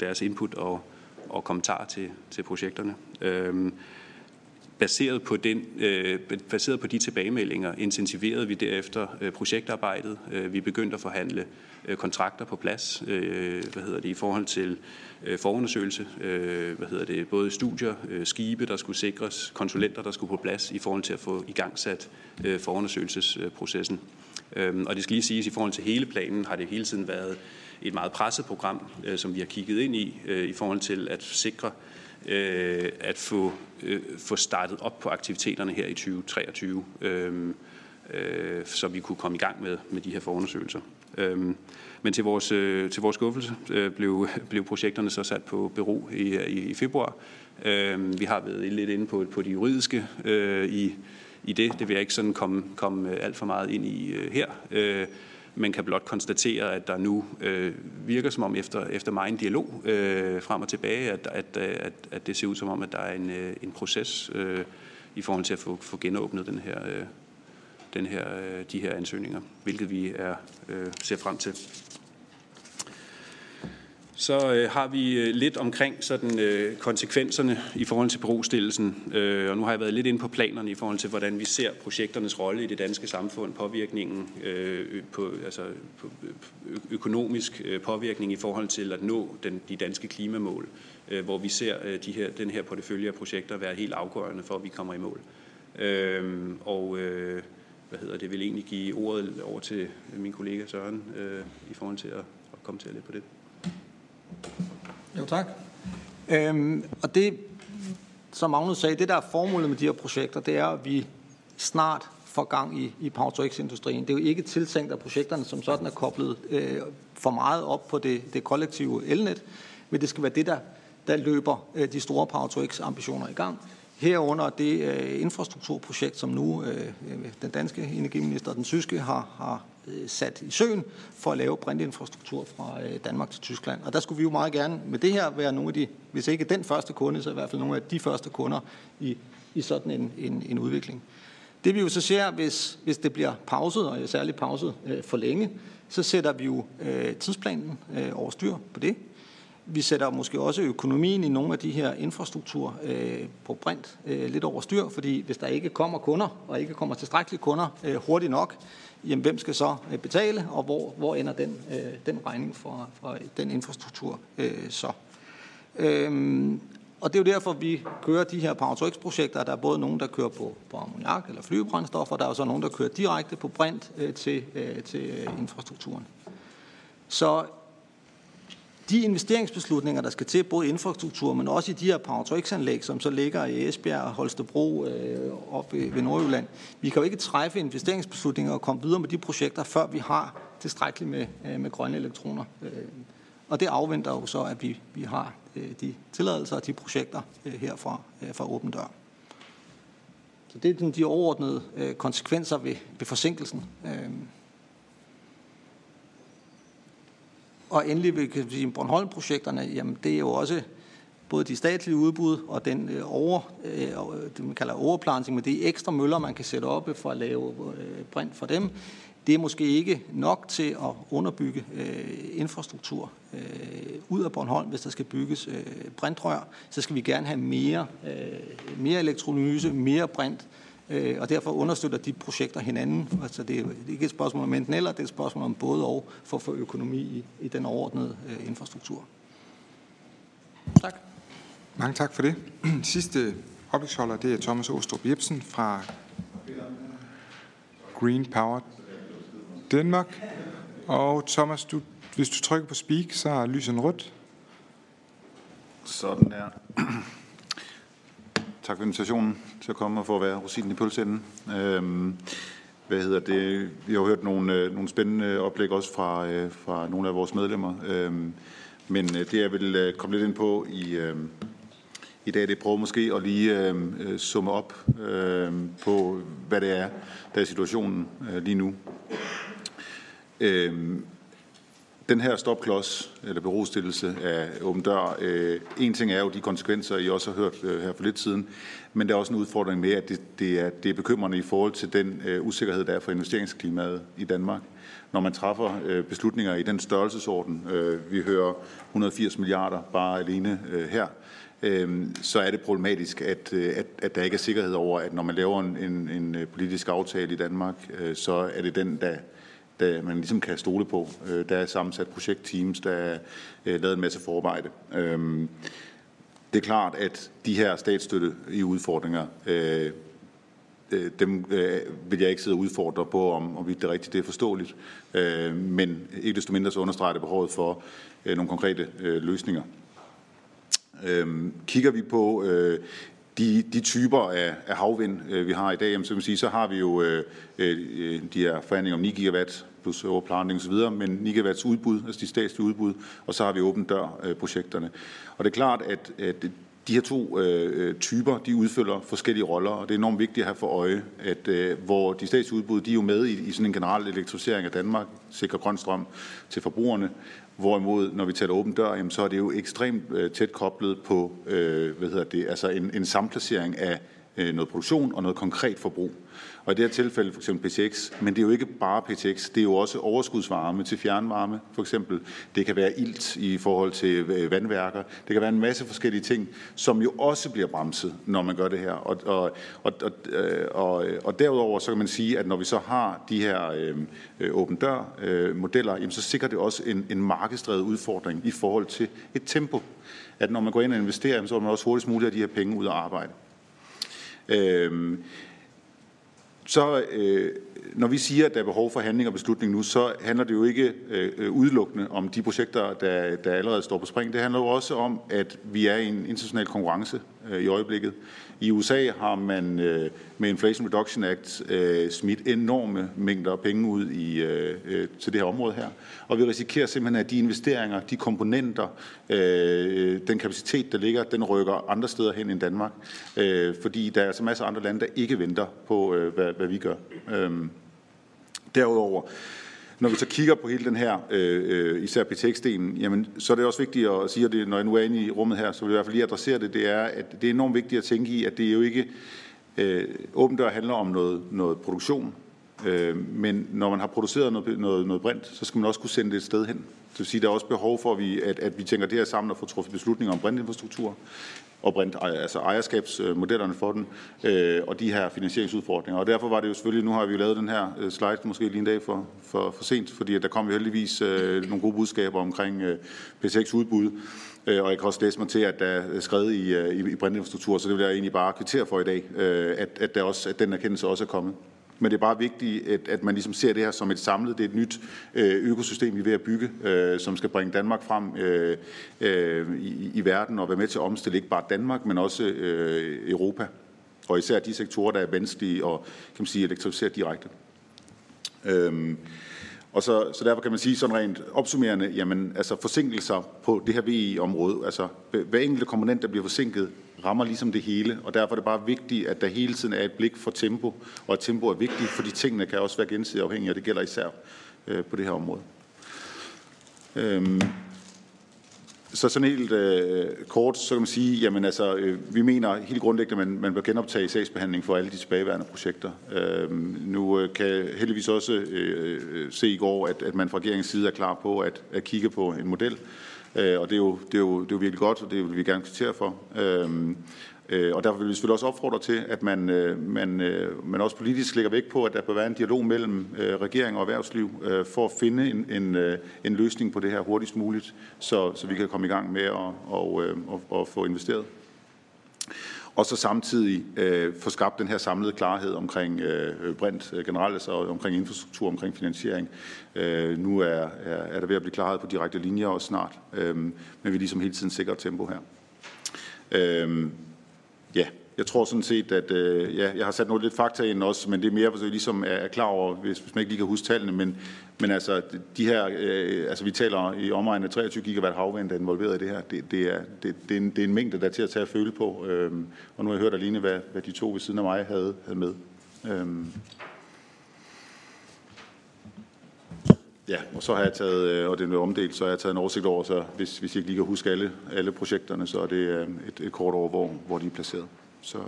deres input og, og kommentarer til, til projekterne. Øhm, baseret på, den, øh, baseret på de tilbagemeldinger intensiverede vi derefter øh, projektarbejdet. Øh, vi begyndte at forhandle øh, kontrakter på plads, øh, hvad hedder det, i forhold til øh, forundersøgelse, øh, hvad hedder det, både studier, øh, skibe, der skulle sikres, konsulenter, der skulle på plads i forhold til at få igangsat øh, forundersøgelsesprocessen. Øhm, og det skal lige siges, at i forhold til hele planen har det hele tiden været et meget presset program, øh, som vi har kigget ind i, øh, i forhold til at sikre, øh, at få, få startet op på aktiviteterne her i 2023, øhm, så vi kunne komme i gang med, med de her forundersøgelser. Øhm, men til vores, til vores skuffelse blev, blev projekterne så sat på bero i, i, i februar. Vi har været lidt inde på, på de juridiske i i det. Det vil jeg ikke sådan komme, komme øh, alt for meget ind i øh, her, øh, men kan blot konstatere, at der nu øh, virker som om, efter, efter meget en dialog øh, frem og tilbage, at, at, øh, at, at det ser ud som om, at der er en, øh, en proces øh, i forhold til at få, få genåbnet den her, øh, den her, øh, de her ansøgninger, hvilket vi er øh, ser frem til. Så øh, har vi øh, lidt omkring sådan, øh, konsekvenserne i forhold til berostillelsen. Øh, og nu har jeg været lidt inde på planerne i forhold til, hvordan vi ser projekternes rolle i det danske samfund, påvirkningen øh, på, altså, på økonomisk øh, påvirkning i forhold til at nå den, de danske klimamål, øh, hvor vi ser øh, de her, den her portefølje af projekter være helt afgørende for, at vi kommer i mål. Øh, og øh, hvad hedder det, vil egentlig give ordet over til min kollega Søren øh, i forhold til at, at komme til lidt på det. Jo, tak. Øhm, og det, som Magnus sagde, det der er formålet med de her projekter, det er, at vi snart får gang i, i Power-to-X-industrien. Det er jo ikke tiltænkt, at projekterne som sådan er koblet øh, for meget op på det, det kollektive elnet, men det skal være det, der, der løber øh, de store Power-to-X-ambitioner i gang. Herunder det øh, infrastrukturprojekt, som nu øh, øh den danske energiminister og den tyske har, har Øh, sat i søen for at lave brintinfrastruktur fra øh, Danmark til Tyskland. Og der skulle vi jo meget gerne med det her være nogle af de, hvis ikke den første kunde, så i hvert fald nogle af de første kunder i, i sådan en, en, en udvikling. Det vi jo så ser, hvis, hvis det bliver pauset, og særligt pauset øh, for længe, så sætter vi jo øh, tidsplanen øh, over styr på det. vi sætter måske også økonomien i nogle af de her infrastruktur øh, på brint øh, lidt over styr, fordi hvis der ikke kommer kunder, og ikke kommer tilstrækkelige kunder øh, hurtigt nok, jamen hvem skal så øh, betale, og hvor, hvor ender den, øh, den regning for, for den infrastruktur øh, så? Øhm, og det er jo derfor, vi kører de her power projekter Der er både nogen, der kører på, på ammoniak eller flybrændstof, og der er også nogen, der kører direkte på brint øh, til, øh, til øh, infrastrukturen. Så de investeringsbeslutninger, der skal til, både i infrastruktur, men også i de her power-to-x-anlæg, som så ligger i Esbjerg og Holstebro øh, op ved Nordjylland, vi kan jo ikke træffe investeringsbeslutninger og komme videre med de projekter, før vi har tilstrækkeligt med, øh, med grønne elektroner. Øh, og det afventer jo så, at vi, vi har øh, de tilladelser og de projekter øh, herfra øh, fra Åben Dør. Så det er de overordnede øh, konsekvenser ved, ved forsinkelsen. Øh, Og endelig vil kan sige, Bornholm-projekterne, jamen det er jo også både de statlige udbud og den øh, over, øh, øh det man kalder overplanting, med de ekstra møller, man kan sætte op for at lave øh, brint for dem, det er måske ikke nok til at underbygge øh, infrastruktur øh, ud af Bornholm, hvis der skal bygges øh, brintrør. Så skal vi gerne have mere, øh, mere elektrolyse, mere brint, Øh, og derfor understøtter de projekter hinanden. Altså det er ikke et spørgsmål om enten eller, det er et spørgsmål om både og for at få økonomi i, i den overordnede øh, infrastruktur. Tak. Mange tak for det. [CLEARS THROAT] Sidste oplægsholder, det er Thomas Åstrup Jebsen fra Green Power Danmark. Og Thomas, du, hvis du trykker på speak, så er lyset rødt. Sådan der. [CLEARS THROAT] Tak for invitationen til at komme og få at være rosinen i pølseenden. Øhm, hvad hedder det? Vi har hørt nogle, øh, nogle spændende oplæg også fra, øh, fra nogle af vores medlemmer. Øhm, men øh, det jeg vil øh, komme lidt ind på i, øh, i dag, det prøver måske at lige øhm, øh, summe op øh, på, hvad det er, der er situationen øh, lige nu. Øh, den her stopklods, eller berostillelse af åben dør, øh, en ting er jo de konsekvenser, I også har hørt øh, her for lidt siden, men der er også en udfordring med, at det, det, er, det er bekymrende i forhold til den øh, usikkerhed, der er for investeringsklimaet i Danmark. Når man træffer øh, beslutninger i den størrelsesorden, øh, vi hører 180 milliarder bare alene øh, her, øh, så er det problematisk, at, øh, at, at der ikke er sikkerhed over, at når man laver en, en, en politisk aftale i Danmark, øh, så er det den, der der øh, man ligesom kan stole på. Øh, der er sammensat projektteams, der er øh, lavet en masse forarbejde. Øh, det er klart, at de her statsstøtte i udfordringer, øh, øh, dem øh, vil jeg ikke sidde og udfordre på, om, om det er rigtigt, det er forståeligt. Øh, men ikke desto mindre så understreger det behovet for øh, nogle konkrete øh, løsninger. Øh, kigger vi på øh, de, de typer af, af havvind, øh, vi har i dag, jamen, så, kan sige, så har vi jo øh, øh, de her forhandlinger om 9 gigawatt plus overplanning osv., men Nikavats udbud, altså de statslige udbud, og så har vi åbent dør-projekterne. Øh, og det er klart, at, at de her to øh, typer, de udfylder forskellige roller, og det er enormt vigtigt at have for øje, at øh, hvor de statslige udbud, de er jo med i, i sådan en generel elektrificering af Danmark, sikrer grøn strøm til forbrugerne, Hvorimod, når vi taler åben dør, jamen, så er det jo ekstremt øh, tæt koblet på øh, hvad hedder det, altså en, en samplacering af øh, noget produktion og noget konkret forbrug. Og i det her tilfælde for eksempel PTX, men det er jo ikke bare PTX, det er jo også overskudsvarme til fjernvarme for eksempel. Det kan være ilt i forhold til øh, vandværker. Det kan være en masse forskellige ting, som jo også bliver bremset, når man gør det her. Og, og, og, og, øh, og, øh, og derudover så kan man sige, at når vi så har de her øh, øh åben dør øh, modeller, jamen, så sikrer det også en, en markedsdrevet udfordring i forhold til et tempo. At når man går ind og investerer, så er man også hurtigst muligt af de her penge ud at arbejde. Øh, så øh, når vi siger, at der er behov for handling og beslutning nu, så handler det jo ikke øh, øh, udelukkende om de projekter, der, der allerede står på spring. Det handler jo også om, at vi er i en international konkurrence øh, i øjeblikket. I USA har man øh, med Inflation Reduction Act øh, smidt enorme mængder penge ud i, øh, øh, til det her område her. Og vi risikerer simpelthen, at de investeringer, de komponenter, øh, den kapacitet, der ligger, den rykker andre steder hen end Danmark. Øh, fordi der er så masser af andre lande, der ikke venter på, øh, hvad, hvad vi gør. Øh, derudover når vi så kigger på hele den her, øh, øh især PTX-delen, jamen, så er det også vigtigt at sige, at det, når jeg nu er inde i rummet her, så vil jeg i hvert fald lige adressere det, det er, at det er enormt vigtigt at tænke i, at det er jo ikke, øh, åben dør handler om noget, noget produktion, Øh, men når man har produceret noget, noget, noget brint, så skal man også kunne sende det et sted hen. Det vil sige, at der er også behov for, at vi, at, at vi tænker det her sammen og får truffet beslutninger om brintinfrastruktur og altså ejerskabsmodellerne for den, øh, og de her finansieringsudfordringer. Og derfor var det jo selvfølgelig, nu har vi jo lavet den her øh, slide, måske lige en dag for, for, for sent, fordi at der kom jo heldigvis øh, nogle gode budskaber omkring øh, P6 udbud, øh, og jeg kan også læse mig til, at der er skrevet i, øh, i, i brintinfrastruktur, så det vil jeg egentlig bare kvittere for i dag, øh, at, at, der også, at den erkendelse også er kommet. Men det er bare vigtigt, at, at man ligesom ser det her som et samlet, det er et nyt øh, økosystem, vi er ved at bygge, øh, som skal bringe Danmark frem øh, øh, i, i verden og være med til at omstille ikke bare Danmark, men også øh, Europa. Og især de sektorer, der er vanskelige og kan man sige, elektrificere direkte. Øh, og så, så derfor kan man sige sådan rent opsummerende, jamen altså forsinkelser på det her VI-område, altså hver enkelte komponent, der bliver forsinket, rammer ligesom det hele, og derfor er det bare vigtigt, at der hele tiden er et blik for tempo, og at tempo er vigtigt, fordi tingene kan også være gensidigt afhængige, og det gælder især øh, på det her område. Øhm, så sådan helt øh, kort, så kan man sige, jamen altså, øh, vi mener helt grundlæggende, at man, man bør genoptage sagsbehandling for alle de tilbageværende projekter. Øh, nu øh, kan jeg heldigvis også øh, øh, se i går, at, at man fra regeringens side er klar på at, at kigge på en model, øh, og det er, jo, det, er jo, det er jo virkelig godt, og det vil vi gerne kvittere for. Øh, Øh, og derfor vil vi selvfølgelig også opfordre til, at man, øh, man, øh, man også politisk lægger vægt på, at der bør være en dialog mellem regering og erhvervsliv for at finde en, en, en løsning på det her hurtigst muligt, så, så vi kan komme i gang med at og, og, og få investeret. Og så samtidig øh, få skabt den her samlede klarhed omkring øh, brint generelt, altså omkring infrastruktur, omkring finansiering. Øh, nu er, er, er der ved at blive klarhed på direkte linjer også snart, øh, men vi ligesom hele tiden sikrer tempo her. Øh, Ja, jeg tror sådan set, at øh, ja, jeg har sat noget lidt fakta ind også, men det er mere, så jeg ligesom er klar over, hvis, hvis man ikke lige kan huske tallene, men, men altså, de her, øh, altså vi taler i omegnen af 23 gigawatt havvind, der er involveret i det her, det, det, er, det, det, er en, det er en mængde, der er til at tage at føle på, øh, og nu har jeg hørt alene, hvad, hvad de to ved siden af mig havde, havde med. Øh. Ja, og så har jeg taget, øh, og det er omdelt, så har jeg taget en oversigt over, så hvis, hvis jeg ikke lige kan huske alle, alle projekterne, så er det øh, et, et kort over, hvor, hvor de er placeret. Så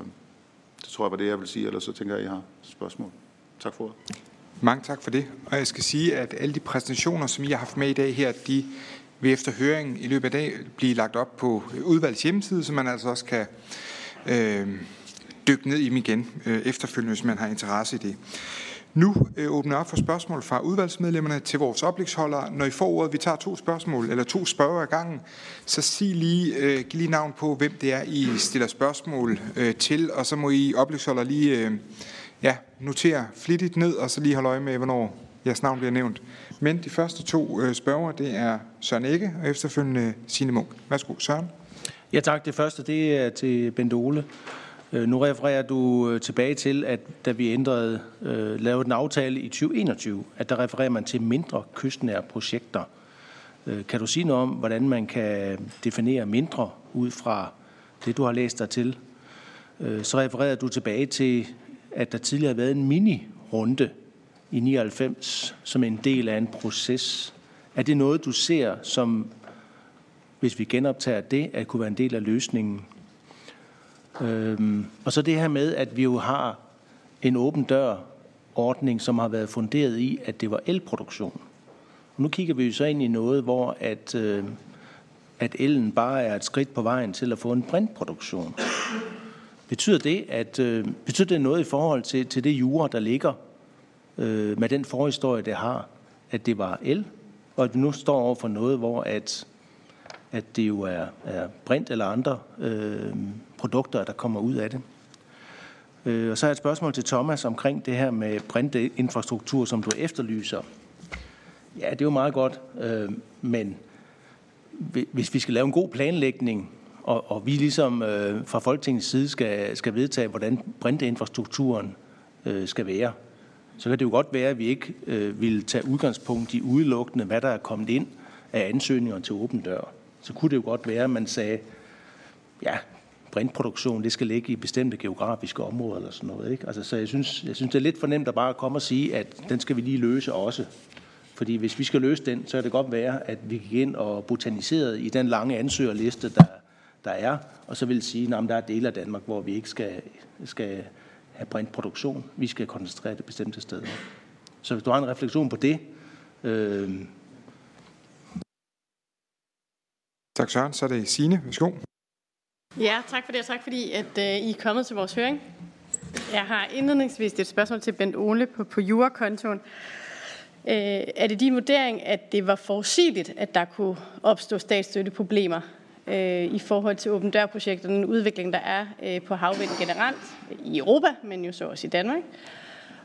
det tror jeg var det, jeg vil sige, eller så tænker jeg, at I har spørgsmål. Tak for det. Mange tak for det. Og jeg skal sige, at alle de præsentationer, som I har haft med i dag her, de vil efter høringen i løbet af dag blive lagt op på øh, udvalgets hjemmeside, så man altså også kan øh, dykke ned i dem igen øh, efterfølgende, hvis man har interesse i det. Nu øh, åbner op for spørgsmål fra udvalgsmedlemmerne til vores oplægsholdere. Når I får ordet, vi tager to spørgsmål, eller to spørger ad gangen, så sig lige, øh, giv lige navn på, hvem det er, I stiller spørgsmål øh, til, og så må I oplægsholdere lige øh, ja, notere flittigt ned, og så lige holde øje med, hvornår jeres navn bliver nævnt. Men de første to øh, spørger, det er Søren Ikke og efterfølgende Signe Munk. Værsgo, Søren. Ja tak. Det første, det er til Bente Ole. Øh, nu refererer du øh, tilbage til, at da vi ændrede, øh, lavede en aftale i 2021, at der refererer man til mindre kystnære projekter. Kan du sige noget om, hvordan man kan definere mindre ud fra det, du har læst dig til? Så refererer du tilbage til, at der tidligere har været en mini-runde i 99 som en del af en proces. Er det noget, du ser som, hvis vi genoptager det, at kunne være en del af løsningen? Øhm, og så det her med, at vi jo har en åben dør ordning, som har været funderet i, at det var elproduktion. Og nu kigger vi jo så ind i noget, hvor at, øh, at elen bare er et skridt på vejen til at få en brintproduktion. Betyder det, at, øh, betyder det noget i forhold til, til det jura, der ligger øh, med den forhistorie, det har, at det var el, og at vi nu står over for noget, hvor at, at det jo er, er brint eller andre øh, produkter, der kommer ud af det. Øh, og så har jeg et spørgsmål til Thomas omkring det her med brintinfrastruktur, som du efterlyser. Ja, det er jo meget godt, øh, men hvis vi skal lave en god planlægning, og, og vi ligesom øh, fra Folketingets side skal, skal vedtage, hvordan brintinfrastrukturen øh, skal være, så kan det jo godt være, at vi ikke øh, vil tage udgangspunkt i udelukkende, hvad der er kommet ind af ansøgninger til åben dør. Så kunne det jo godt være, at man sagde, ja, brintproduktion, det skal ligge i bestemte geografiske områder eller sådan noget. Ikke? Altså, så jeg synes, jeg synes, det er lidt for nemt at bare komme og sige, at den skal vi lige løse også. Fordi hvis vi skal løse den, så er det godt være, at vi gik ind og botaniserede i den lange ansøgerliste, der, der er, og så vil sige, at der er dele af Danmark, hvor vi ikke skal, skal have brintproduktion. Vi skal koncentrere det bestemte steder. Så hvis du har en refleksion på det. Øh... Tak Søren. Så er det Signe. Værsgo. Ja, tak for det, og tak fordi, at uh, I er kommet til vores høring. Jeg har indledningsvis et spørgsmål til Bent Ole på, på jurakontoen. Uh, er det din vurdering, at det var forudsigeligt, at der kunne opstå statsstøtteproblemer uh, i forhold til åben dør-projekter, den udvikling, der er uh, på havvind generelt i Europa, men jo så også i Danmark?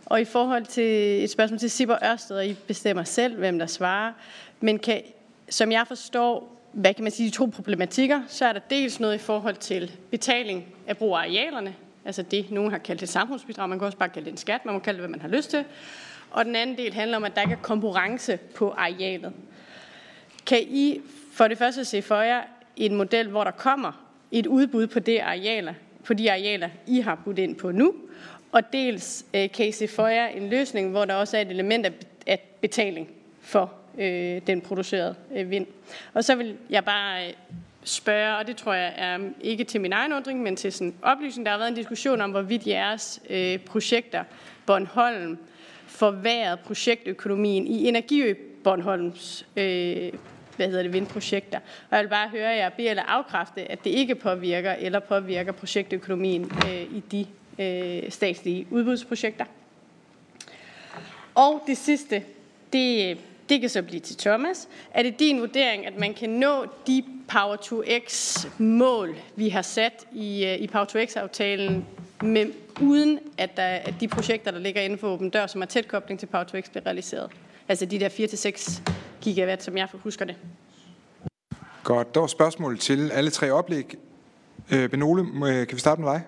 Og i forhold til et spørgsmål til Sibber Ørsted, og I bestemmer selv, hvem der svarer, men kan, som jeg forstår, hvad kan man sige, de to problematikker, så er der dels noget i forhold til betaling af brug af arealerne, altså det, nogen har kaldt et samfundsbidrag, man kan også bare kalde det en skat, man må kalde det, hvad man har lyst til. Og den anden del handler om, at der ikke er konkurrence på arealet. Kan I for det første se for jer en model, hvor der kommer et udbud på, det arealer, på de arealer, I har budt ind på nu, og dels øh, kan I se for jer en løsning, hvor der også er et element af betaling for øh, den producerede øh, vind. Og så vil jeg bare øh, spørge, og det tror jeg er ikke til min egen undring, men til sådan oplysning. Der har været en diskussion om, hvorvidt jeres øh, projekter, Bornholm, forværret projektøkonomien i Energiø Bornholms øh, hvad hedder det, vindprojekter. Og jeg vil bare høre jer bede eller afkræfte, at det ikke påvirker eller påvirker projektøkonomien øh, i de øh, statslige udbudsprojekter. Og det sidste, det det kan så blive til Thomas. Er det din vurdering, at man kan nå de Power to X mål, vi har sat i, øh, i Power to X-aftalen, med, uden at, der, at de projekter, der ligger inden for åben dør, som er tæt kobling til Power to X, bliver realiseret? Altså de der 4-6 gigawatt, som jeg husker det. Godt, der var spørgsmål til alle tre oplæg. Øh, Benole, kan vi starte med dig?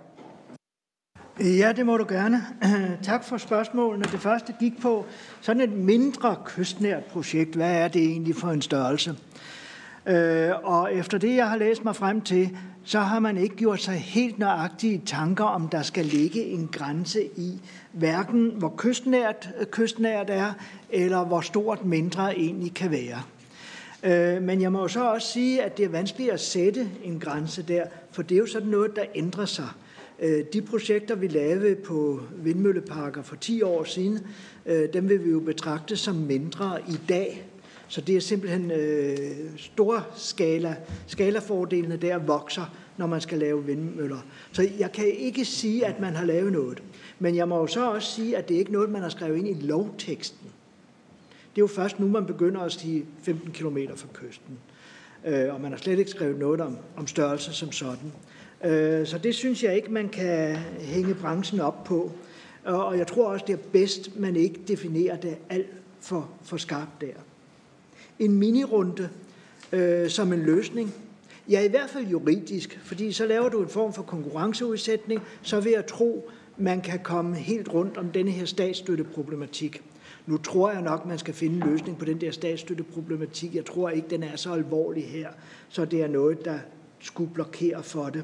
Ja, det må du gerne. [CLEARS THROAT] Tak for spørgsmålene. Det første gik på sådan et mindre kystnært projekt. Hvad er det egentlig for en størrelse? Øh, og efter det, jeg har læst mig frem til, så har man ikke gjort sig helt nøjagtige tanker, om der skal ligge en grænse i hverken hvor kystnært kystnært er, eller hvor stort mindre egentlig kan være. Øh, men jeg må jo så også sige, at det er vanskeligt at sætte en grænse der, for det er jo sådan noget, der ændrer sig. Øh, de projekter, vi lavede på vindmølleparker for 10 år siden, øh, dem vil vi jo betragte som mindre i dag. Så det er simpelthen øh, store skala. Skalafordelene der vokser, når man skal lave vindmøller. Så jeg kan ikke sige, at man har lavet noget. Men jeg må jo så også sige, at det er ikke noget, man har skrevet ind i lovteksten. Det er jo først nu, man begynder at sige 15 km fra kysten. Øh, og man har slet ikke skrevet noget om, om størrelse som sådan. Øh, så det synes jeg ikke, man kan hænge branchen op på. Og jeg tror også, det er bedst, man ikke definerer det alt for, for skarpt der. En minirunde øh, som en løsning. Ja, i hvert fald juridisk, fordi så laver du en form for konkurrenceudsætning, så vil jeg tro, man kan komme helt rundt om denne her statsstøtteproblematik. Nu tror jeg nok, man skal finde en løsning på den der statsstøtteproblematik. Jeg tror ikke, den er så alvorlig her, så det er noget, der skulle blokere for det.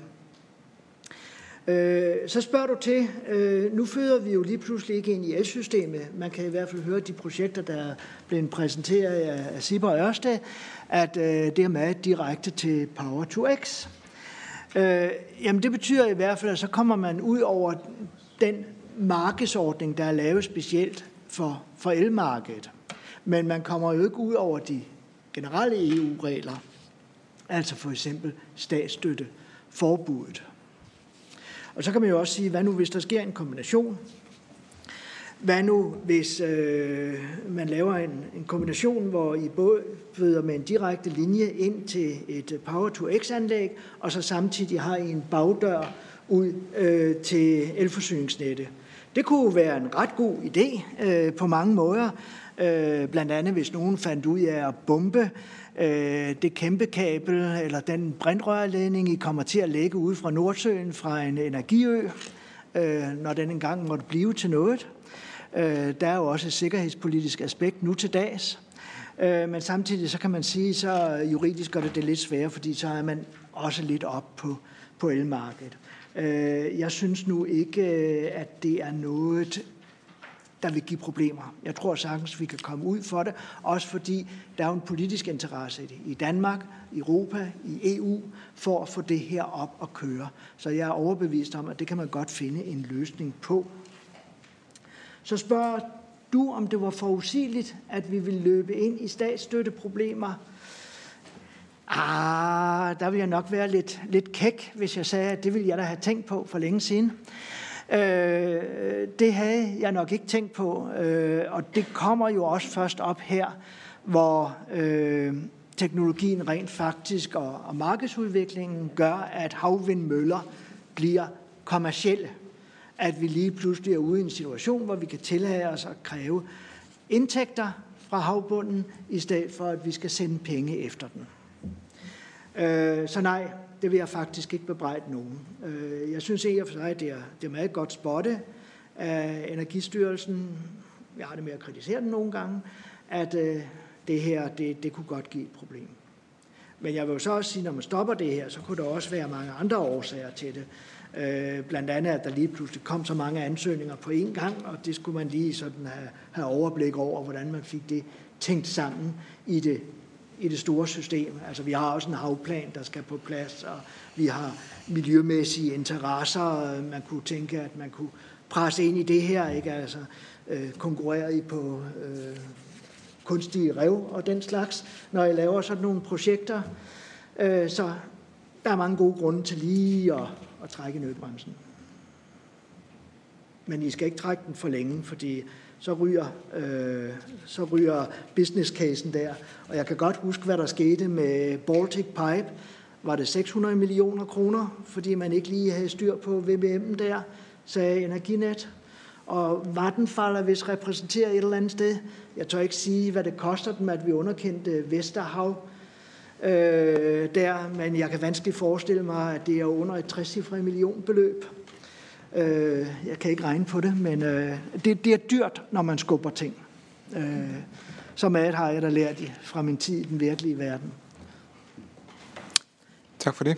Øh, så spørger du til, øh, nu føder vi jo lige pludselig ikke ind i elsystemet. Man kan i hvert fald høre de projekter, der er blevet præsenteret af, Sibber og Ørsted, at øh, det er med direkte til Power to X. Øh, jamen det betyder i hvert fald, at så kommer man ud over den markedsordning, der er lavet specielt for, for elmarkedet. Men man kommer jo ikke ud over de generelle EU-regler, altså for eksempel statsstøtte, forbuddet. Og så kan man jo også sige, hvad nu hvis der sker en kombination? Hvad nu hvis øh, man laver en, en kombination, hvor I både føder med en direkte linje ind til et Power-to-X-anlæg, og så samtidig har I en bagdør ud øh, til elforsyningsnettet. Det kunne være en ret god idé øh, på mange måder. Øh, blandt andet hvis nogen fandt ud af at bombe øh, det kæmpe kabel eller den brintrørledning, I kommer til at lægge ud fra Nordsøen fra en energiø, øh, når den engang måtte blive til noget. Øh, der er jo også et sikkerhedspolitisk aspekt nu til dags. Øh, men samtidig så kan man sige, så juridisk gør det det lidt sværere, fordi så er man også lidt op på, på elmarkedet. Øh, jeg synes nu ikke, øh, at det er noget, der vil give problemer. Jeg tror sagtens, vi kan komme ud for det, også fordi der er en politisk interesse i det. I Danmark, i Europa, i EU, for at få det her op og køre. Så jeg er overbevist om, at det kan man godt finde en løsning på. Så spørger du, om det var forudsigeligt, at vi ville løbe ind i statsstøtteproblemer? Ah, der vil jeg nok være lidt, lidt kæk, hvis jeg sagde, at det ville jeg da have tænkt på for længe siden. Øh, det havde jeg nok ikke tænkt på, øh, og det kommer jo også først op her, hvor øh, teknologien rent faktisk og, og markedsudviklingen gør, at havvindmøller bliver kommercielle. At vi lige pludselig er ude i en situation, hvor vi kan tillade os at kræve indtægter fra havbunden, i stedet for at vi skal sende penge efter den. Øh, så nej, det vil jeg faktisk ikke bebrejde nogen. Øh, jeg synes ikke for sig, at det er, det er meget godt spotte af Energistyrelsen. Jeg har det med at kritisere den nogle gange, at øh, det her, det, det kunne godt give et problem. Men jeg vil jo så også sige, at når man stopper det her, så kunne der også være mange andre årsager til det. Øh, blandt andet, at der lige pludselig kom så mange ansøgninger på én gang, og det skulle man lige sådan have, have overblik over, hvordan man fik det tænkt sammen i det, i det store system. Altså, vi har også en havplan, der skal på plads, og vi har miljømæssige interesser. Man kunne tænke, at man kunne presse ind i det her, ikke? Altså, øh, konkurrere I på øh, kunstige rev og den slags, når jeg laver sådan nogle projekter. Øh, så der er mange gode grunde til lige at, at trække nødbremsen. Men I skal ikke trække den for længe, fordi så ryger, øh, så ryger business casen der. Og jeg kan godt huske, hvad der skete med Baltic Pipe. Var det 600 millioner kroner, fordi man ikke lige havde styr på VBM'en der, sagde Energinet. Og Vattenfall er vist repræsenteret et eller andet sted. Jeg tør ikke sige, hvad det koster dem, at vi underkendte Vesterhav øh, der, men jeg kan vanskeligt forestille mig, at det er under et 60 millionbeløb. Øh, jeg kan ikke regne på det, men øh, det, det er dyrt, når man skubber ting. Øh, så meget har jeg da lært fra min tid i den virkelige verden. Tak for det.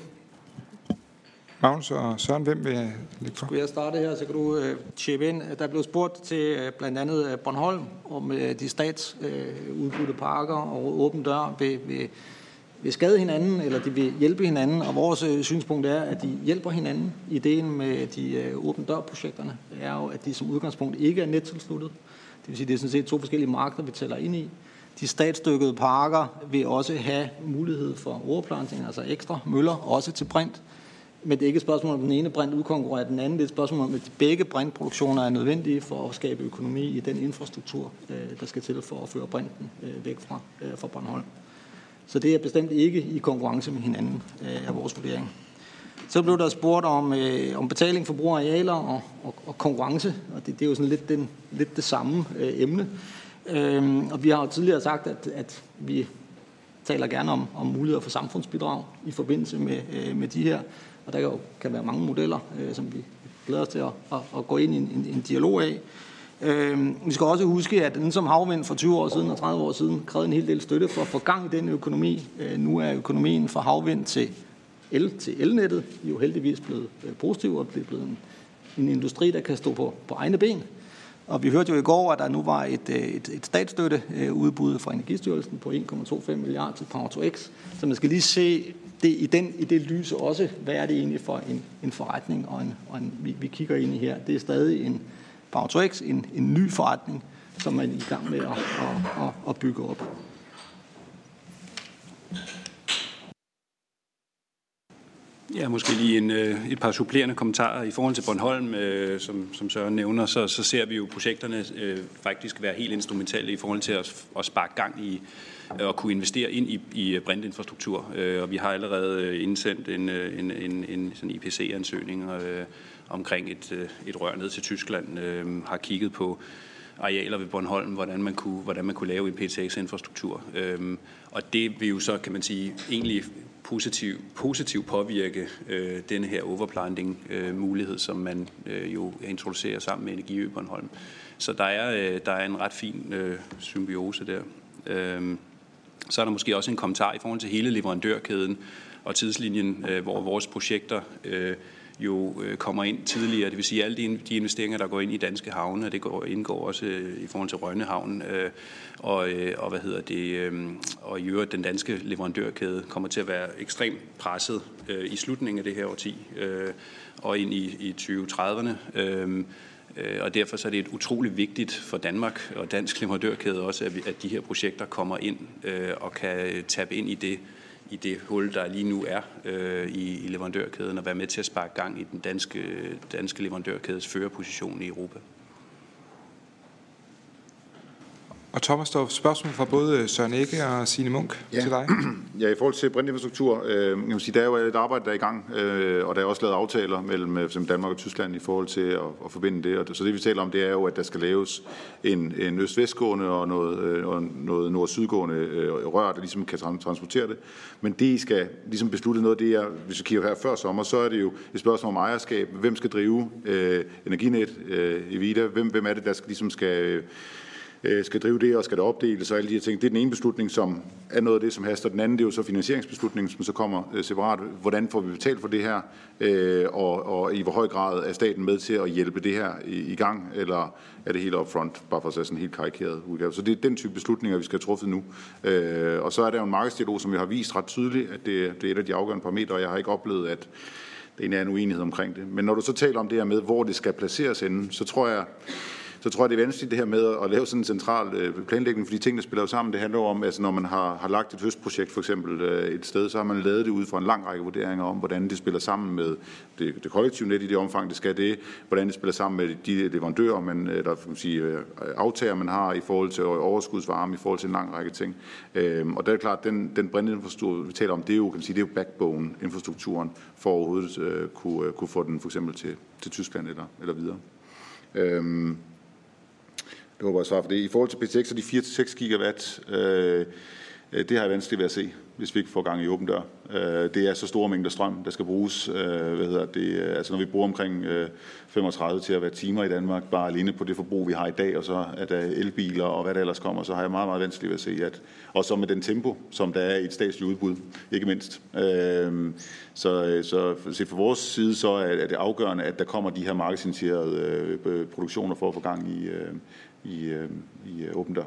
Magnus og Søren, hvem vil jeg lægge for? Skulle jeg starte her, så kan du øh, chippe ind. Der blev spurgt til øh, blandt andet øh, Bornholm om øh, de statsudbudte øh, parker og åben dør ved, ved vil skade hinanden, eller de vil hjælpe hinanden, og vores øh, synspunkt er, at de hjælper hinanden. Ideen med de øh, åbne dør-projekterne er jo, at de som udgangspunkt ikke er nettilsluttet. Det vil sige, at det er sådan set to forskellige markeder, vi tæller ind i. De statsstykkede parker vil også have mulighed for overplantning, altså ekstra møller, også til brint. Men det er ikke et spørgsmål om den ene brint udkonkurrerer den anden. Det er et spørgsmål om, at begge brintproduktioner er nødvendige for at skabe økonomi i den infrastruktur, øh, der skal til for at føre brinten øh, væk fra, øh, fra Bornholm. Så det er bestemt ikke i konkurrence med hinanden, øh, af vores vurdering. Så blev der spurgt om, øh, om betaling for brug af arealer og, og, og konkurrence, og det, det er jo sådan lidt, den, lidt det samme øh, emne. Øhm, og vi har jo tidligere sagt, at, at vi taler gerne om, om muligheder for samfundsbidrag i forbindelse med, øh, med de her, og der kan jo kan være mange modeller, øh, som vi glæder os til at, at, at gå ind i en, en, en dialog af. Øh, vi skal også huske, at den som havvind for 20 år siden og 30 år siden krævede en hel del støtte for at få gang i den økonomi. Øh, nu er økonomien for havvind til el til elnettet jo heldigvis blevet øh, positiv og det blevet en, en industri, der kan stå på, på egne ben. Og vi hørte jo i går, at der nu var et, øh, et, et statsstøtteudbud fra Energistyrelsen på 1,25 milliarder til Power to X. Så man skal lige se det, i, den, i det lys også, hvad er det egentlig for en, en forretning, og, en, og en, vi, vi kigger ind i her. Det er stadig en, Power en, en ny forretning, som man er i gang med at, at, at, at bygge op. Ja, måske lige en, øh, et par supplerende kommentarer. I forhold til Bornholm, øh, som, som Søren nævner, så, så ser vi jo projekterne øh, faktisk være helt instrumentelle i forhold til at, at sparke gang i øh, at kunne investere ind i, i brintinfrastruktur. Øh, og vi har allerede øh, indsendt en, en, en, en sådan IPC-ansøgning og, omkring et, øh, et rør ned til Tyskland, øh, har kigget på arealer ved Bornholm, hvordan man kunne, hvordan man kunne lave en PTX-infrastruktur. Øh, og det vil jo så, kan man sige, egentlig positiv, positiv påvirke øh, denne her overplanting øh, mulighed, som man øh, jo introducerer sammen med Energiø Bornholm. Så der er, øh, der er en ret fin øh, symbiose der. Øh, så er der måske også en kommentar i forhold til hele leverandørkæden og tidslinjen, øh, hvor vores projekter øh, jo øh, kommer ind tidligere. Det vil sige, at alle de, investeringer, der går ind i danske havne, det går, indgår også øh, i forhold til Rønnehavn, øh, og, og hvad hedder det, og i øvrigt den danske leverandørkæde kommer til at være ekstremt presset i slutningen af det her årti og ind i, i 2030'erne. Og derfor så er det et utroligt vigtigt for Danmark og dansk leverandørkæde også, at, vi, at de her projekter kommer ind øh, og kan tabe ind i det, i det hul, der lige nu er øh, i, i leverandørkæden, og være med til at sparke gang i den danske, øh, danske leverandørkædes førerposition i Europa. Og Thomas, der er spørgsmål fra både Søren Ikke og Signe Munk ja. til dig. [CLEARS THROAT] Ja, i forhold til brintinfrastruktur, øh, jeg vil sige, der er jo et arbejde, der er i gang, øh, og der er også lavet aftaler mellem øh, Danmark og Tyskland i forhold til at, at forbinde det. Og så det, vi taler om, det er jo, at der skal laves en, en øst-vestgående og noget, øh, og noget nord-sydgående øh, rør, der ligesom kan transportere det. Men det skal ligesom beslutte noget af det, jeg, hvis vi kigger her før sommer, så er det jo et spørgsmål om ejerskab. Hvem skal drive øh, Energinet, øh, Evida? Hvem, hvem er det, der skal, ligesom skal... Øh, øh, skal drive det, og skal det opdeles og alle de her ting. Det er den ene beslutning, som er noget af det, som haster. Den anden, det er jo så finansieringsbeslutningen, som så kommer øh, separat. Hvordan får vi betalt for det her, øh, og, og i hvor høj grad er staten med til at hjælpe det her i, i gang, eller er det helt upfront, bare for at sige sådan en helt karikeret udgave. Så det er den type beslutninger, vi skal have truffet nu. Øh, og så er der jo en markedsdialog, som vi har vist ret tydeligt, at det, det er et af de afgørende parametre, og jeg har ikke oplevet, at det er en uenighed omkring det. Men når du så taler om det her med, hvor det skal placeres henne, så tror jeg, så tror jeg, det er vanskeligt det her med at lave sådan en central øh, planlægning, fordi tingene spiller jo sammen. Det handler jo om, altså når man har, har lagt et høstprojekt for eksempel øh, et sted, så har man lavet det ud fra en lang række vurderinger om, hvordan det spiller sammen med det, det kollektive net i det omfang, det skal det, hvordan det spiller sammen med de leverandører, man, øh, eller kan sige, øh, aftager, man har i forhold til overskudsvarme, i forhold til en lang række ting. Øhm, og der er klart, den, den brændinfrastruktur, vi taler om, det er jo, kan man sige, det er jo backbone-infrastrukturen for overhovedet øh, kunne, øh, kunne få den for eksempel til, til Tyskland eller, eller videre. Øhm, det håber jeg svar for det. I forhold til PTX og de 4-6 gigawatt, øh, øh, det har jeg vanskeligt ved at se, hvis vi ikke får gang i åben dør. Øh, det er så store mængder strøm, der skal bruges. Øh, hvad hedder det? Altså når vi bruger omkring øh, 35 til at være timer i Danmark, bare alene på det forbrug, vi har i dag, og så er der elbiler og hvad der ellers kommer, så har jeg meget, meget vanskeligt ved at se, at og så med den tempo, som der er i et statsligt udbud, ikke mindst. Øh, så, øh, så se fra vores side, så er, er det afgørende, at der kommer de her markedsinitierede øh, produktioner for at få gang i, øh, i, øh, i øh, åben dør.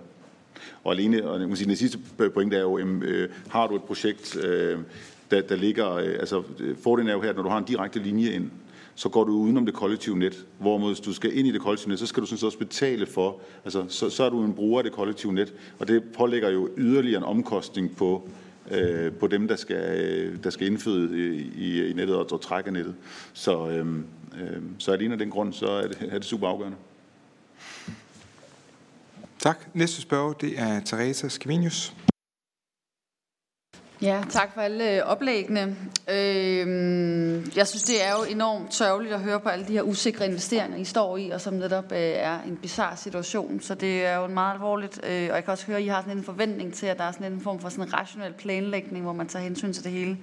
Og alene, og jeg må sige, den sidste point er jo, øh, har du et projekt, øh, der, der ligger, øh, altså øh, fordelen er jo her, når du har en direkte linje ind, så går du udenom det kollektive net. Hvorimod hvis du skal ind i det kollektive net, så skal du sådan set også betale for, altså så, så er du en bruger af det kollektive net, og det pålægger jo yderligere en omkostning på, øh, på dem, der skal, øh, der skal indføde i, i nettet og, og trække nettet. Så, øh, øh, så alene af den grund, så er det, er det super afgørende. Tak. Næste spørger, det er Teresa Skivinius. Ja, tak for alle øh, oplæggene. Øhm, jeg synes, det er jo enormt tørveligt at høre på alle de her usikre investeringer, I står i, og som netop øh, er en bizarre situation. Så det er jo en meget alvorligt. Øh, og jeg kan også høre, at I har sådan en forventning til, at der er sådan en form for sådan en rationel planlægning, hvor man tager hensyn til det hele.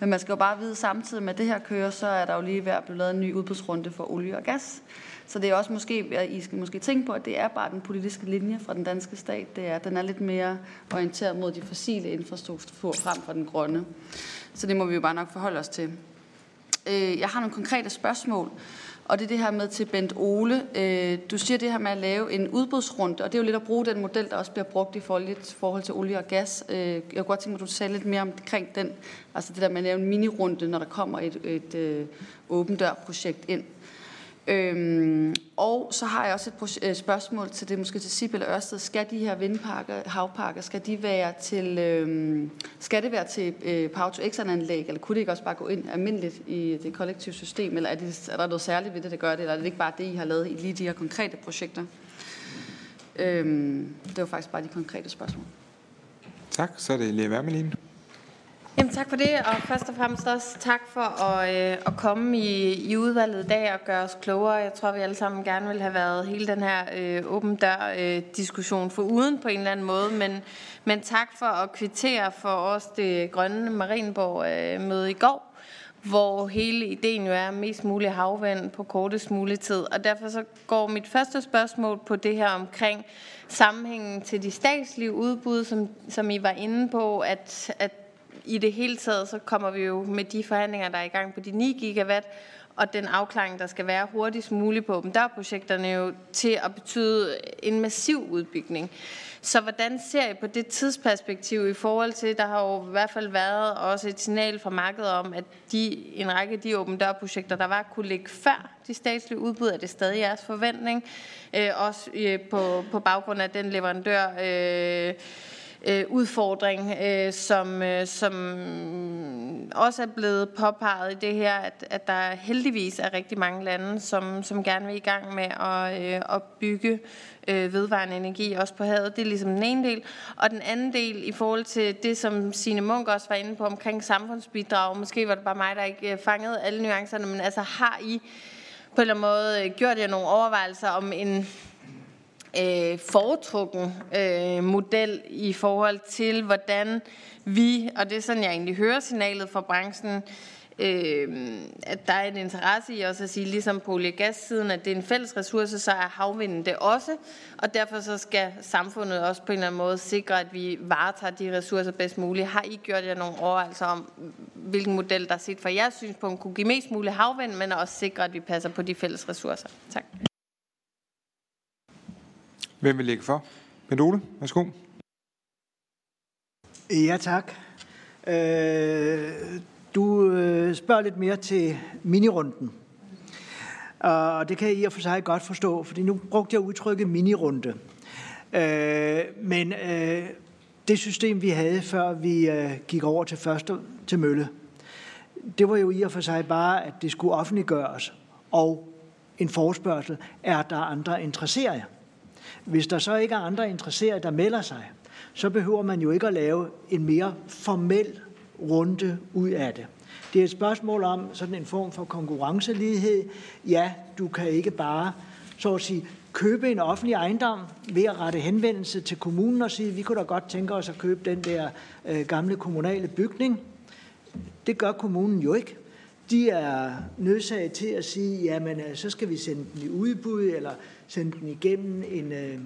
Men man skal jo bare vide, samtidig med det her kører, så er der jo lige ved at blive lavet en ny udbudsrunde for olie og gas. Så det er også måske, at I skal måske tænke på, at det er bare den politiske linje fra den danske stat. Det er, den er lidt mere orienteret mod de fossile infrastruktur frem for den grønne. Så det må vi jo bare nok forholde os til. Øh, jeg har nogle konkrete spørgsmål, og det er det her med til Bent Ole. Øh, du siger det her med at lave en udbudsrunde, og det er jo lidt at bruge den model, der også bliver brugt i forhold til olie og gas. Øh, jeg kunne godt tænke mig, at du sagde lidt mere omkring den, altså det der med at lave en minirunde, når der kommer et, et, et åbent dør-projekt ind. Øhm, og så har jeg også et øh, spørgsmål til det, måske til Sib eller Ørsted. Skal de her vindparker, havparker, skal de være til, øhm, skal det være til øh, power to x anlæg eller kunne det ikke også bare gå ind almindeligt i det kollektive system, eller er, det, er der noget særligt ved det, der gør det, eller er det ikke bare det, I har lavet i lige de her konkrete projekter? Øhm, det var faktisk bare de konkrete spørgsmål. Tak, så er det Lea Wermelin. Jamen tak for det, og først og fremmest også tak for at, øh, at komme i, i udvalget i dag og gøre os klogere. Jeg tror, vi alle sammen gerne vil have været hele den her øh, åben dør øh, diskussion for uden på en eller anden måde, men, men tak for at kvittere for os det grønne Marienborg øh, møde i går hvor hele ideen jo er mest mulig havvand på kortest mulig tid. Og derfor så går mit første spørgsmål på det her omkring sammenhængen til de statslige udbud, som, som I var inde på, at, at i det hele taget, så kommer vi jo med de forhandlinger, der er i gang på de 9 gigawatt, og den afklaring, der skal være hurtigst muligt på dem, der er projekterne jo til at betyde en massiv udbygning. Så hvordan ser I på det tidsperspektiv i forhold til, der har jo i hvert fald været også et signal fra markedet om, at de, en række af de åbne dørprojekter, der var, kunne ligge før de statslige udbud, er det stadig jeres forventning? Øh, også øh, på, på baggrund af den leverandør... Øh, øh, udfordring, øh, som, øh, som også er blevet påpeget i det her, at, at der heldigvis er rigtig mange lande, som, som gerne vil i gang med at, øh, at bygge øh, vedvarende energi, også på havet. Det er ligesom den ene del. Og den anden del i forhold til det, som Signe Munk også var inde på omkring samfundsbidrag. Måske var det bare mig, der ikke øh, fangede alle nuancerne, men altså har I på en eller anden måde øh, gjort jer nogle overvejelser om en øh, foretrukken øh, model i forhold til, hvordan vi, og det er sådan, jeg egentlig hører signalet fra branchen, øh, at der er en interesse i også at sige, ligesom på olie- og siden at det er en fælles ressource, så er havvinden det også, og derfor så skal samfundet også på en eller anden måde sikre, at vi varetager de ressourcer bedst muligt. Har I gjort jer nogle overvejelser om, hvilken model, der set fra jeres synspunkt kunne give mest muligt havvind, men også sikre, at vi passer på de fælles ressourcer? Tak. Hvem vil lægge for? Bent Ole, værsgo. Ja, tak. Øh, du øh, spørger lidt mere til minirunden. Og det kan jeg i og for sig godt forstå, fordi nu brugte jeg udtrykket minirunde. Øh, men øh, det system, vi havde, før vi øh, gik over til første til mølle, det var jo i og for sig bare, at det skulle offentliggøres, og en forespørgsel, er der andre interesserede. Hvis der så ikke er andre interesserede, der melder sig, så behøver man jo ikke at lave en mere formel runde ud af det. Det er et spørgsmål om sådan en form for konkurrencelighed. Ja, du kan ikke bare, så at sige, købe en offentlig ejendom ved at rette henvendelse til kommunen og sige, vi kunne da godt tænke os at købe den der øh, gamle kommunale bygning. Det gør kommunen jo ikke. De er nødsaget til at sige, jamen øh, så skal vi sende den i udbud, eller sende den igennem en, øh,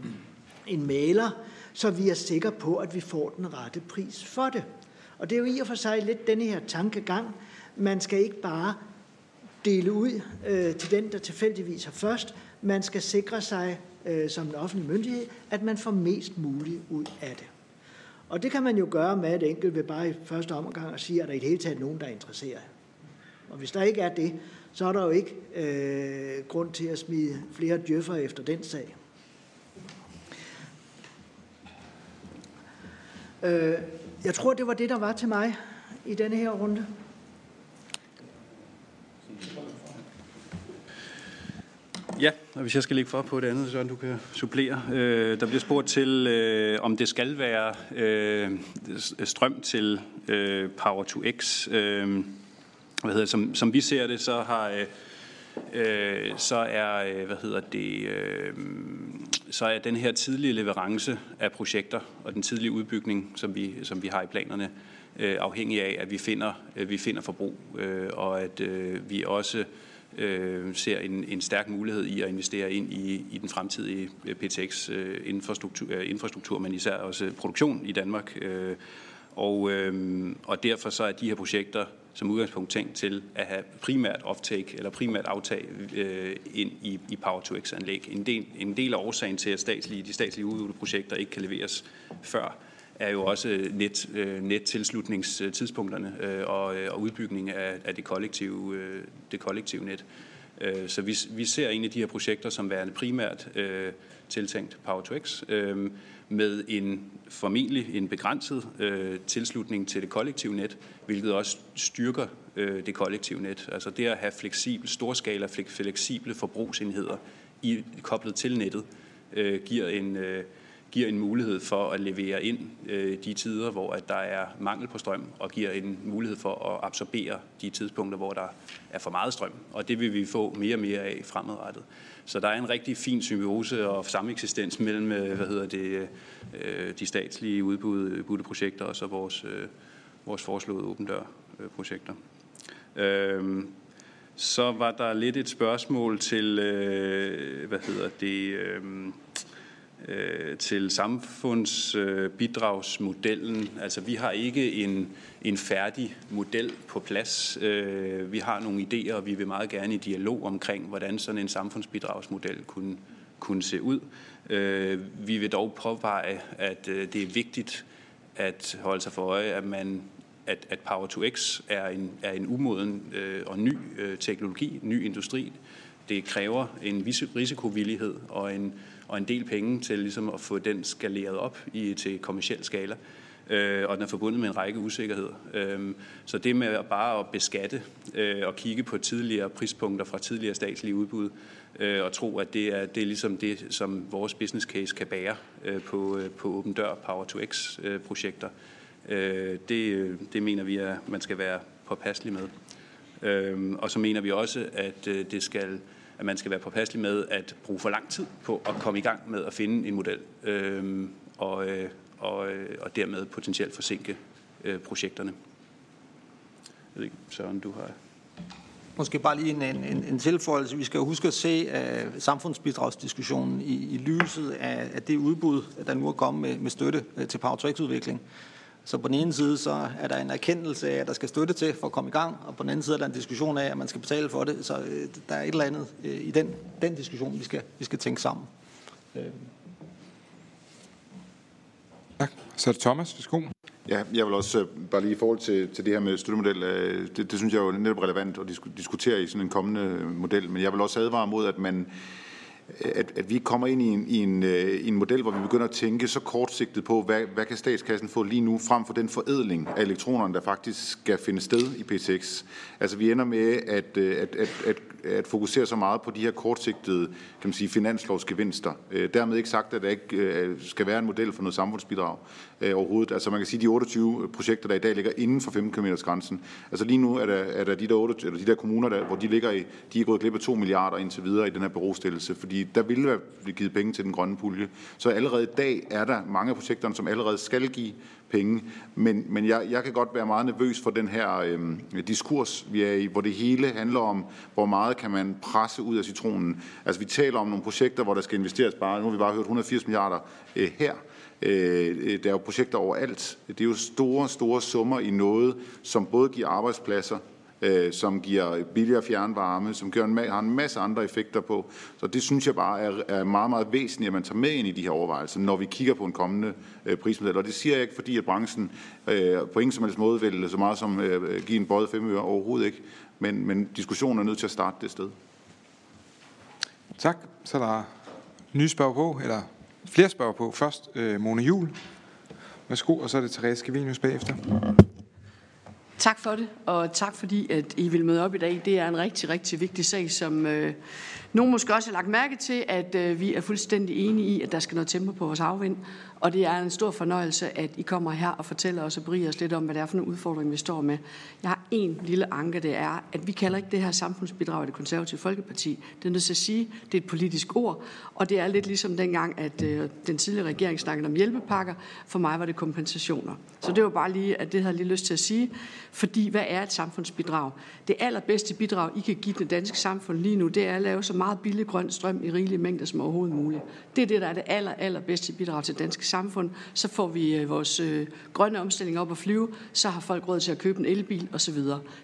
en maler, så vi er sikre på, at vi får den rette pris for det. Og det er jo i og for sig lidt denne her tankegang. Man skal ikke bare dele ud øh, til den, der tilfældigvis har først. Man skal sikre sig øh, som en offentlig myndighed, at man får mest muligt ud af det. Og det kan man jo gøre med et enkelt ved bare i første omgang at sige, at der i det hele taget nogen, der er interesseret. Og hvis der ikke er det, så er der jo ikke øh, grund til at smide flere djøffer efter den sag. Øh, jeg tror, det var det, der var til mig i denne her runde. Ja, og hvis jeg skal lægge for på det andet, så du kan supplere. Øh, der bliver spurgt til, øh, om det skal være øh, strøm til øh, Power to X. Øh, hvad hedder, som, som vi ser det, så har øh, øh så er øh, hvad hedder det øh, så er den her tidlige leverance af projekter og den tidlige udbygning, som vi som vi har i planerne, øh, afhængig af at vi finder øh, vi finder forbrug øh, og at øh, vi også øh, ser en, en stærk mulighed i at investere ind i, i den fremtidige øh, PTX øh, infrastruktur, øh, infrastruktur, men især også produktion i Danmark. Øh, og, øh, og derfor så er de her projekter som udgangspunkt tænkt til at have primært offtake eller primært aftag øh, ind i, i Power to X-anlæg. En del, en del af årsagen til, at statslige, de statslige udviklingsprojekter ikke kan leveres før, er jo også øh, net, øh, nettilslutningstidspunkterne øh, og, øh, og udbygning af, af det, kollektive, øh, det kollektive net. Øh, så vi, vi ser egentlig de her projekter som værende primært øh, tiltænkt Power to X. Øh, med en formentlig en begrænset øh, tilslutning til det kollektive net, hvilket også styrker øh, det kollektive net. Altså det at have fleksibel, storskala fleksible forbrugsenheder i, koblet til nettet, øh, giver en øh, giver en mulighed for at levere ind øh, de tider, hvor at der er mangel på strøm, og giver en mulighed for at absorbere de tidspunkter, hvor der er for meget strøm. Og det vil vi få mere og mere af fremadrettet. Så der er en rigtig fin symbiose og sameksistens mellem øh, hvad hedder det, øh, de statslige udbudte projekter og så vores, øh, vores foreslåede åbendør-projekter. Øh, øhm, så var der lidt et spørgsmål til, øh, hvad hedder det, øh, øh, til samfundsbidragsmodellen. altså vi har ikke en, en færdig model på plads. Øh, vi har nogle idéer, og vi vil meget gerne i dialog omkring, hvordan sådan en samfundsbidragsmodel kunne, kunne se ud. Øh, vi vil dog påveje, at øh, det er vigtigt at holde sig for øje, at man at, at Power to X er en, er en umoden øh, og ny øh, teknologi, ny industri. Det kræver en vis risikovillighed og en, og en del penge til ligesom at få den skaleret op i, til kommersiel skala. Øh, og den er forbundet med en række usikkerheder. Øh, så det med bare at beskatte øh, og kigge på tidligere prispunkter fra tidligere statslige udbud, øh, og tro, at det er, det er ligesom det, som vores business case kan bære øh, på, øh, på Åben Dør Power-to-X-projekter, øh, øh, det, øh, det mener vi, at man skal være påpasselig med. Øh, og så mener vi også, at øh, det skal at man skal være påpasselig med at bruge for lang tid på at komme i gang med at finde en model, øhm, øh, og, øh, og, og dermed potentielt forsinke øh, projekterne. Jeg ved ikke, Søren, du har... Måske bare lige en, en, en tilføjelse. Vi skal huske at se uh, samfundsbidragsdiskussionen i, i lyset af, af det udbud, der nu er kommet med, med støtte uh, til Power udvikling så på den ene side, så er der en erkendelse af, at der skal støtte til for at komme i gang, og på den anden side er der en diskussion af, at man skal betale for det. Så øh, der er et eller andet øh, i den, den diskussion, vi skal, vi skal tænke sammen. Øh. Tak. Så er det Thomas. Værsgo. Ja, jeg vil også bare lige i forhold til, til det her med støttemodel, det, det synes jeg er jo netop relevant at diskutere i sådan en kommende model, men jeg vil også advare mod, at man at, at vi kommer ind i en, i, en, i en model, hvor vi begynder at tænke så kortsigtet på, hvad, hvad kan statskassen få lige nu, frem for den forædling af elektronerne, der faktisk skal finde sted i P6. Altså vi ender med at, øh, at, at, at at fokusere så meget på de her kortsigtede kan man sige, finanslovsgevinster. Øh, dermed ikke sagt, at der ikke skal være en model for noget samfundsbidrag øh, overhovedet. Altså man kan sige, at de 28 projekter, der i dag ligger inden for 15 km grænsen, altså lige nu er der, er der de, der 8, eller de der kommuner, der, hvor de ligger i, de er gået glip af 2 milliarder indtil videre i den her berostillelse, fordi der ville være givet penge til den grønne pulje. Så allerede i dag er der mange af projekterne, som allerede skal give penge. Men, men jeg, jeg kan godt være meget nervøs for den her øh, diskurs, vi er i, hvor det hele handler om, hvor meget kan man presse ud af citronen. Altså vi taler om nogle projekter, hvor der skal investeres bare, nu har vi bare hørt 180 milliarder øh, her. Øh, øh, der er jo projekter overalt. Det er jo store, store summer i noget, som både giver arbejdspladser, øh, som giver billigere fjernvarme, som gør en, har en masse andre effekter på. Så det synes jeg bare er, er meget, meget væsentligt, at man tager med ind i de her overvejelser, når vi kigger på en kommende øh, prismodel. Og det siger jeg ikke, fordi at branchen øh, på ingen som helst måde vil så meget som øh, give en bøjet fem øre overhovedet ikke. Men, men diskussionen er nødt til at starte det sted. Tak. Så er der nye spørg på, eller flere spørger på. Først øh, Mona Jul. Værsgo, og så er det Therese Skavinius bagefter. Tak for det, og tak fordi, at I vil møde op i dag. Det er en rigtig, rigtig vigtig sag, som øh, nogen måske også har lagt mærke til, at øh, vi er fuldstændig enige i, at der skal noget tempo på vores afvind. Og det er en stor fornøjelse, at I kommer her og fortæller os og beriger os lidt om, hvad det er for nogle udfordringer, vi står med. Jeg har en lille anke, det er, at vi kalder ikke det her samfundsbidrag af det konservative Folkeparti. Det er nødt til at sige, det er et politisk ord, og det er lidt ligesom dengang, at øh, den tidligere regering snakkede om hjælpepakker. For mig var det kompensationer. Så det var bare lige, at det havde jeg lige lyst til at sige. Fordi hvad er et samfundsbidrag? Det allerbedste bidrag, I kan give det danske samfund lige nu, det er at lave så meget billig grøn strøm i rigelige mængder som overhovedet muligt. Det er det, der er det aller, allerbedste bidrag til det danske samfund. Så får vi øh, vores øh, grønne omstilling op at flyve, så har folk råd til at købe en elbil osv.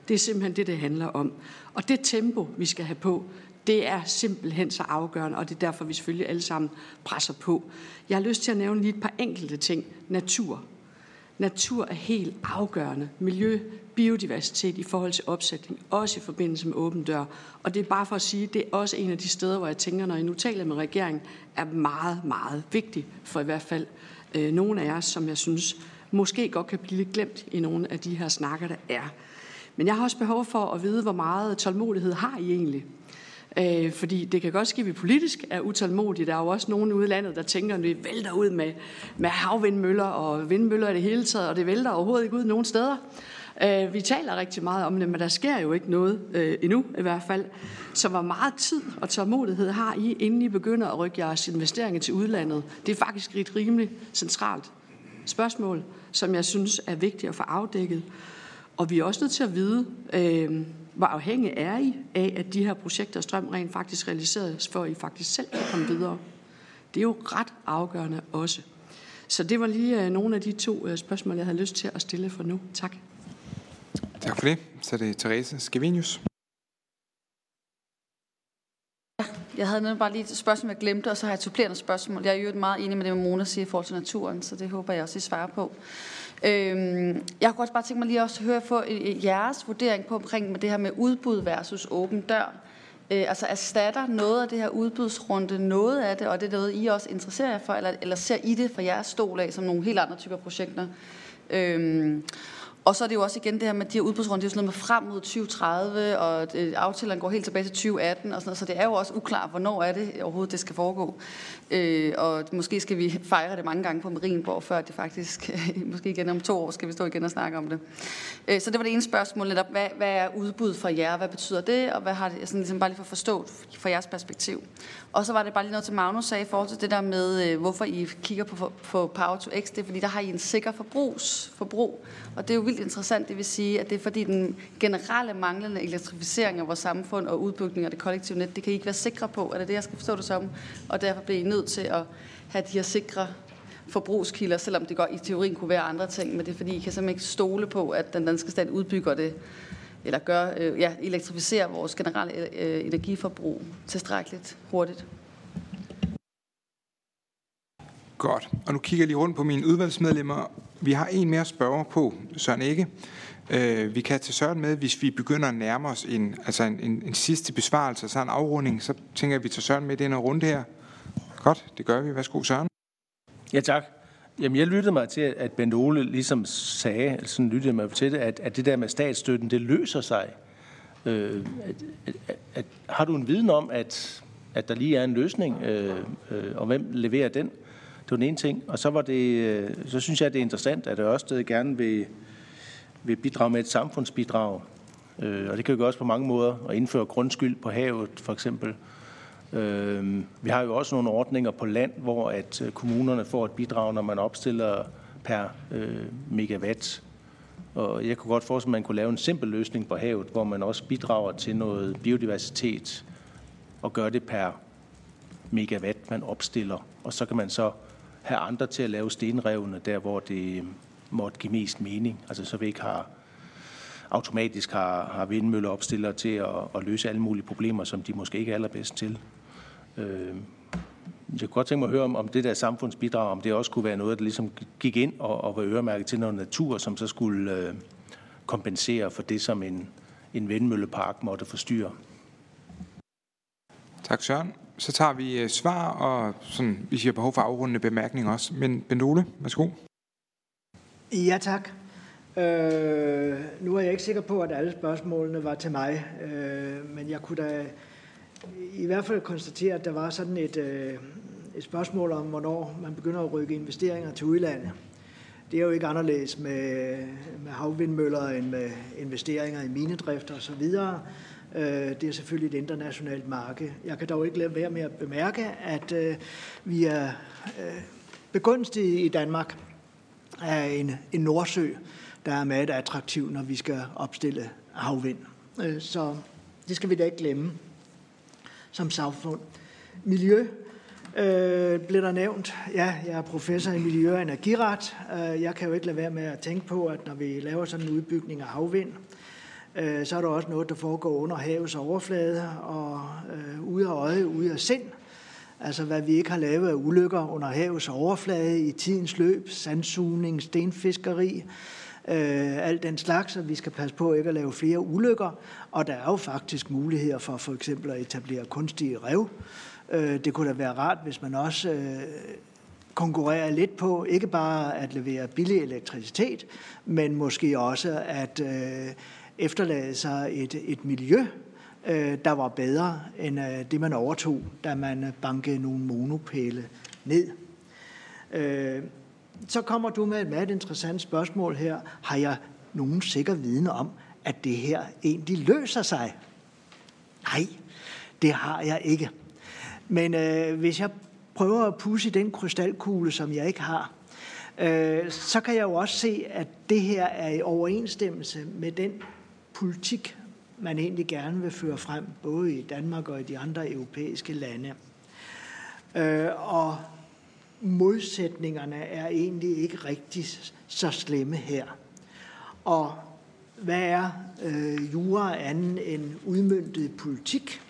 Det er simpelthen det, det handler om. Og det tempo, vi skal have på, det er simpelthen så afgørende, og det er derfor, vi selvfølgelig alle sammen presser på. Jeg har lyst til at nævne lige et par enkelte ting. Natur. Natur er helt afgørende. Miljø, biodiversitet i forhold til opsætning, også i forbindelse med åben dør. Og det er bare for at sige, at det er også en af de steder, hvor jeg tænker, når I nu taler med regeringen, er meget, meget vigtigt for i hvert fald øh, nogle af jer, som jeg synes måske godt kan blive lidt glemt i nogle af de her snakker, der er. Men jeg har også behov for at vide, hvor meget tålmodighed har I egentlig? Øh, fordi det kan godt ske, at vi politisk er utålmodige. Der er jo også nogen ude i landet, der tænker, at vi vælter ud med, med havvindmøller og vindmøller i det hele taget, og det vælter overhovedet ikke ud nogen steder. Øh, vi taler rigtig meget om det, men der sker jo ikke noget øh, endnu i hvert fald. Så hvor meget tid og tålmodighed har I, inden I begynder at rykke jeres investeringer til udlandet? Det er faktisk et rimelig centralt spørgsmål, som jeg synes er vigtigt at få afdækket. Og vi er også nødt til at vide, øh, hvor afhængig er I af, at de her projekter strøm rent faktisk realiseres, før I faktisk selv kan komme videre. Det er jo ret afgørende også. Så det var lige øh, nogle af de to øh, spørgsmål, jeg havde lyst til at stille for nu. Tak. Tak for det. Så er det Therese Skevinius. Jeg havde nemlig bare lige et spørgsmål, jeg glemte, og så har jeg et supplerende spørgsmål. Jeg er jo meget enig med det, Mona siger i forhold til naturen, så det håber jeg også, I svarer på. Øhm, jeg kunne også bare tænke mig lige også at høre få øh, øh, jeres vurdering på omkring med det her med udbud versus åben dør. Øh, altså erstatter noget af det her udbudsrunde noget af det, og det er noget, I også interesserer jer for, eller, eller ser I det fra jeres stol af som nogle helt andre typer projekter? Øhm, og så er det jo også igen det her med de her udbudsrunder, det er jo sådan noget med frem mod 2030, og det, aftalerne går helt tilbage til 2018 og sådan noget, så det er jo også uklart, hvornår er det overhovedet, det skal foregå. Øh, og måske skal vi fejre det mange gange på Marienborg, før det faktisk, [LAUGHS] måske igen om to år, skal vi stå igen og snakke om det. Øh, så det var det ene spørgsmål, netop, hvad, hvad er udbud for jer, hvad betyder det, og hvad har det, sådan ligesom bare lige for at forstå fra jeres perspektiv. Og så var det bare lige noget til Magnus sagde i forhold til det der med, øh, hvorfor I kigger på, på Power to X, det er fordi, der har I en sikker forbrugs, forbrug. og det er jo vildt interessant, det vil sige, at det er fordi den generelle manglende elektrificering af vores samfund og udbygning af det kollektive net, det kan I ikke være sikre på, er det det, jeg skal forstå det som, og derfor bliver I nødt til at have de her sikre forbrugskilder, selvom det godt i teorien kunne være andre ting, men det er fordi, I kan simpelthen ikke stole på, at den danske stat udbygger det, eller gør, øh, ja, elektrificerer vores generelle øh, energiforbrug tilstrækkeligt hurtigt. Godt. Og nu kigger jeg lige rundt på mine udvalgsmedlemmer. Vi har en mere spørger på, Søren ikke. Øh, vi kan tage Søren med, hvis vi begynder at nærme os en, altså en, en, en sidste besvarelse, så en afrunding, så tænker jeg, at vi tager Søren med i den runde her. Godt, det gør vi. Værsgo, Søren. Ja, tak. Jamen, jeg lyttede mig til, at Bent Ole ligesom sagde, eller sådan lyttede mig til det, at, at det der med statsstøtten, det løser sig. Øh, at, at, at, har du en viden om, at, at der lige er en løsning, øh, øh, og hvem leverer den? Det var den ene ting. Og så, var det, øh, så synes jeg, det er interessant, at Ørsted gerne vil, vil bidrage med et samfundsbidrag. Øh, og det kan jo gøres på mange måder. At indføre grundskyld på havet, for eksempel. Øh, Øhm, vi har jo også nogle ordninger på land, hvor at øh, kommunerne får et bidrag, når man opstiller per øh, megawatt. Og jeg kunne godt forestille, at man kunne lave en simpel løsning på havet, hvor man også bidrager til noget biodiversitet og gør det per megawatt, man opstiller. Og så kan man så have andre til at lave stenrevne der, hvor det øh, måtte give mest mening. Altså så vi ikke har automatisk har, har vindmølleopstillere til at, at løse alle mulige problemer, som de måske ikke er allerbedst til. Øh, jeg kunne godt tænke mig at høre om, om det der samfundsbidrag, om det også kunne være noget, der ligesom gik ind og, og var øremærket til noget natur, som så skulle øh, kompensere for det, som en, en vindmøllepark måtte forstyrre. Tak Søren. Så tager vi øh, svar, og sådan, vi har behov for afrundende bemærkninger også. Men Bendole, værsgo. Ja, tak. Øh, nu er jeg ikke sikker på, at alle spørgsmålene var til mig, øh, men jeg kunne da i hvert fald konstatere, at der var sådan et, øh, et spørgsmål om, hvornår man begynder at rykke investeringer til udlandet. Det er jo ikke anderledes med, med havvindmøller end med investeringer i minedrift og så videre. Øh, det er selvfølgelig et internationalt marked. Jeg kan dog ikke lade være med at bemærke, at øh, vi er øh, begunstiget i Danmark af en, en Nordsø, der er meget attraktiv, når vi skal opstille havvind. Øh, så det skal vi da ikke glemme som samfund. Miljø øh, blev der nævnt. Ja, jeg er professor i miljø- og energiret. Øh, jeg kan jo ikke lade være med at tænke på, at når vi laver sådan en udbygning af havvind, øh, så er der også noget, der foregår under havets overflade og øh, ude af øje, ude af sind. Altså hvad vi ikke har lavet af ulykker under havets overflade i tidens løb, sandsugning, stenfiskeri, øh, Øh, alt den slags, og vi skal passe på ikke at lave flere ulykker. Og der er jo faktisk muligheder for for eksempel at etablere kunstige rev. Øh, det kunne da være rart, hvis man også øh, konkurrerer lidt på ikke bare at levere billig elektricitet, men måske også at øh, efterlade sig et, et miljø, øh, der var bedre end øh, det, man overtog, da man bankede nogle monopæle ned. Øh, så kommer du med et meget interessant spørgsmål her. Har jeg nogen sikker viden om, at det her egentlig løser sig? Nej, det har jeg ikke. Men øh, hvis jeg prøver at pusse den krystalkugle, som jeg ikke har, øh, så kan jeg jo også se, at det her er i overensstemmelse med den politik, man egentlig gerne vil føre frem, både i Danmark og i de andre europæiske lande. Øh, og modsætningerne er egentlig ikke rigtig så slemme her. Og hvad er øh, jura anden end udmyndtet politik?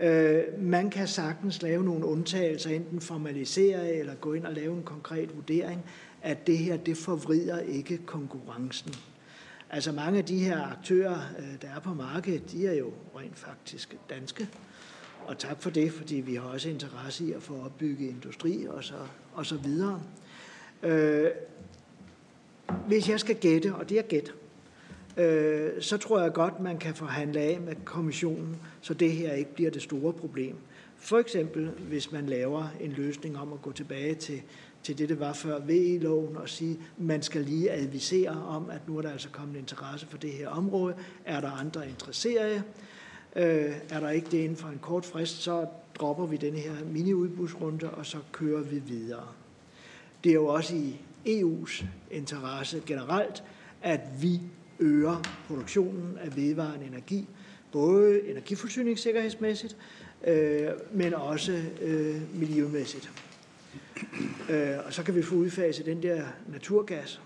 Øh, man kan sagtens lave nogle undtagelser, enten formalisere eller gå ind og lave en konkret vurdering, at det her, det forvrider ikke konkurrencen. Altså mange af de her aktører, øh, der er på markedet, de er jo rent faktisk danske. Og tak for det, fordi vi har også interesse i at få opbygget industri og så, og så videre. Øh, hvis jeg skal gætte, og det er gæt, øh, så tror jeg godt, man kan forhandle af med kommissionen, så det her ikke bliver det store problem. For eksempel, hvis man laver en løsning om at gå tilbage til, til det, det var før VE-loven, og sige, man skal lige advisere om, at nu er der altså kommet interesse for det her område. Er der andre interesserede? Øh, er der ikke det inden for en kort frist, så dropper vi den her mini-udbudsrunde, og så kører vi videre. Det er jo også i EU's interesse generelt, at vi øger produktionen af vedvarende energi, både energiforsyningssikkerhedsmæssigt, øh, men også øh, miljømæssigt. Øh, og så kan vi få udfaset den der naturgas.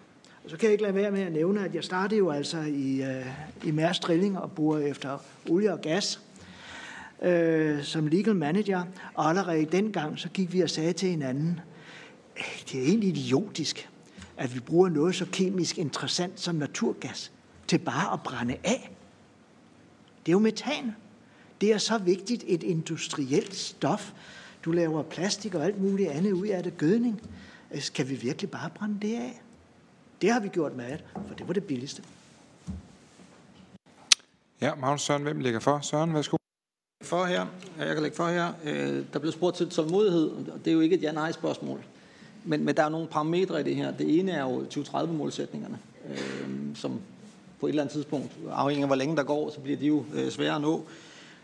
Og så kan jeg ikke lade være med at nævne, at jeg startede jo altså i, øh, i Mærs Drilling og bor efter olie og gas øh, som legal manager. Og allerede dengang, så gik vi og sagde til hinanden, det er egentlig idiotisk, at vi bruger noget så kemisk interessant som naturgas til bare at brænde af. Det er jo metan. Det er så vigtigt et industrielt stof. Du laver plastik og alt muligt andet ud af det gødning. Skal vi virkelig bare brænde det af? Det har vi gjort med, for det var det billigste. Ja, Magnus Søren, hvem ligger for? Søren, værsgo. For her, jeg kan lægge for her. Øh, der blev spurgt til tålmodighed, og det er jo ikke et ja-nej-spørgsmål. Men, men der er nogle parametre i det her. Det ene er jo 2030-målsætningerne, øh, som på et eller andet tidspunkt, afhængig af hvor længe der går, så bliver de jo øh, svære at nå.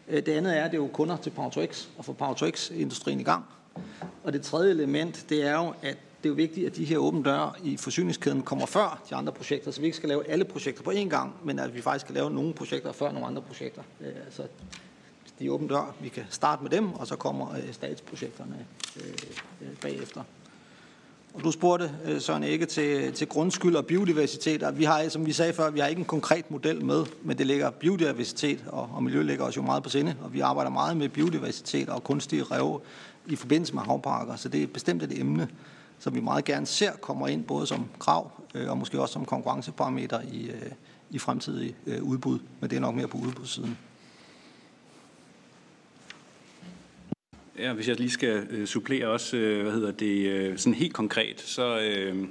Øh, det andet er, at det er jo kunder til Power2X, og få Power2X-industrien i gang. Og det tredje element, det er jo, at det er jo vigtigt, at de her åbne døre i forsyningskæden kommer før de andre projekter, så vi ikke skal lave alle projekter på én gang, men at vi faktisk skal lave nogle projekter før nogle andre projekter. Øh, altså, de åbne døre, vi kan starte med dem, og så kommer øh, statsprojekterne øh, øh bagefter. Og du spurgte, øh, Søren ikke til, til grundskyld og biodiversitet. Og vi har, som vi sagde før, vi har ikke en konkret model med, men det ligger biodiversitet og, og miljø ligger os jo meget på sinde, og vi arbejder meget med biodiversitet og kunstige rev i forbindelse med havparker, så det er bestemt et emne, som vi meget gerne ser kommer ind både som krav øh, og måske også som konkurrenceparameter i, øh, i fremtidige øh, udbud, men det er nok mere på udbudssiden. Ja, hvis jeg lige skal øh, supplere også, øh, hvad hedder det, øh, sådan helt konkret, så øh,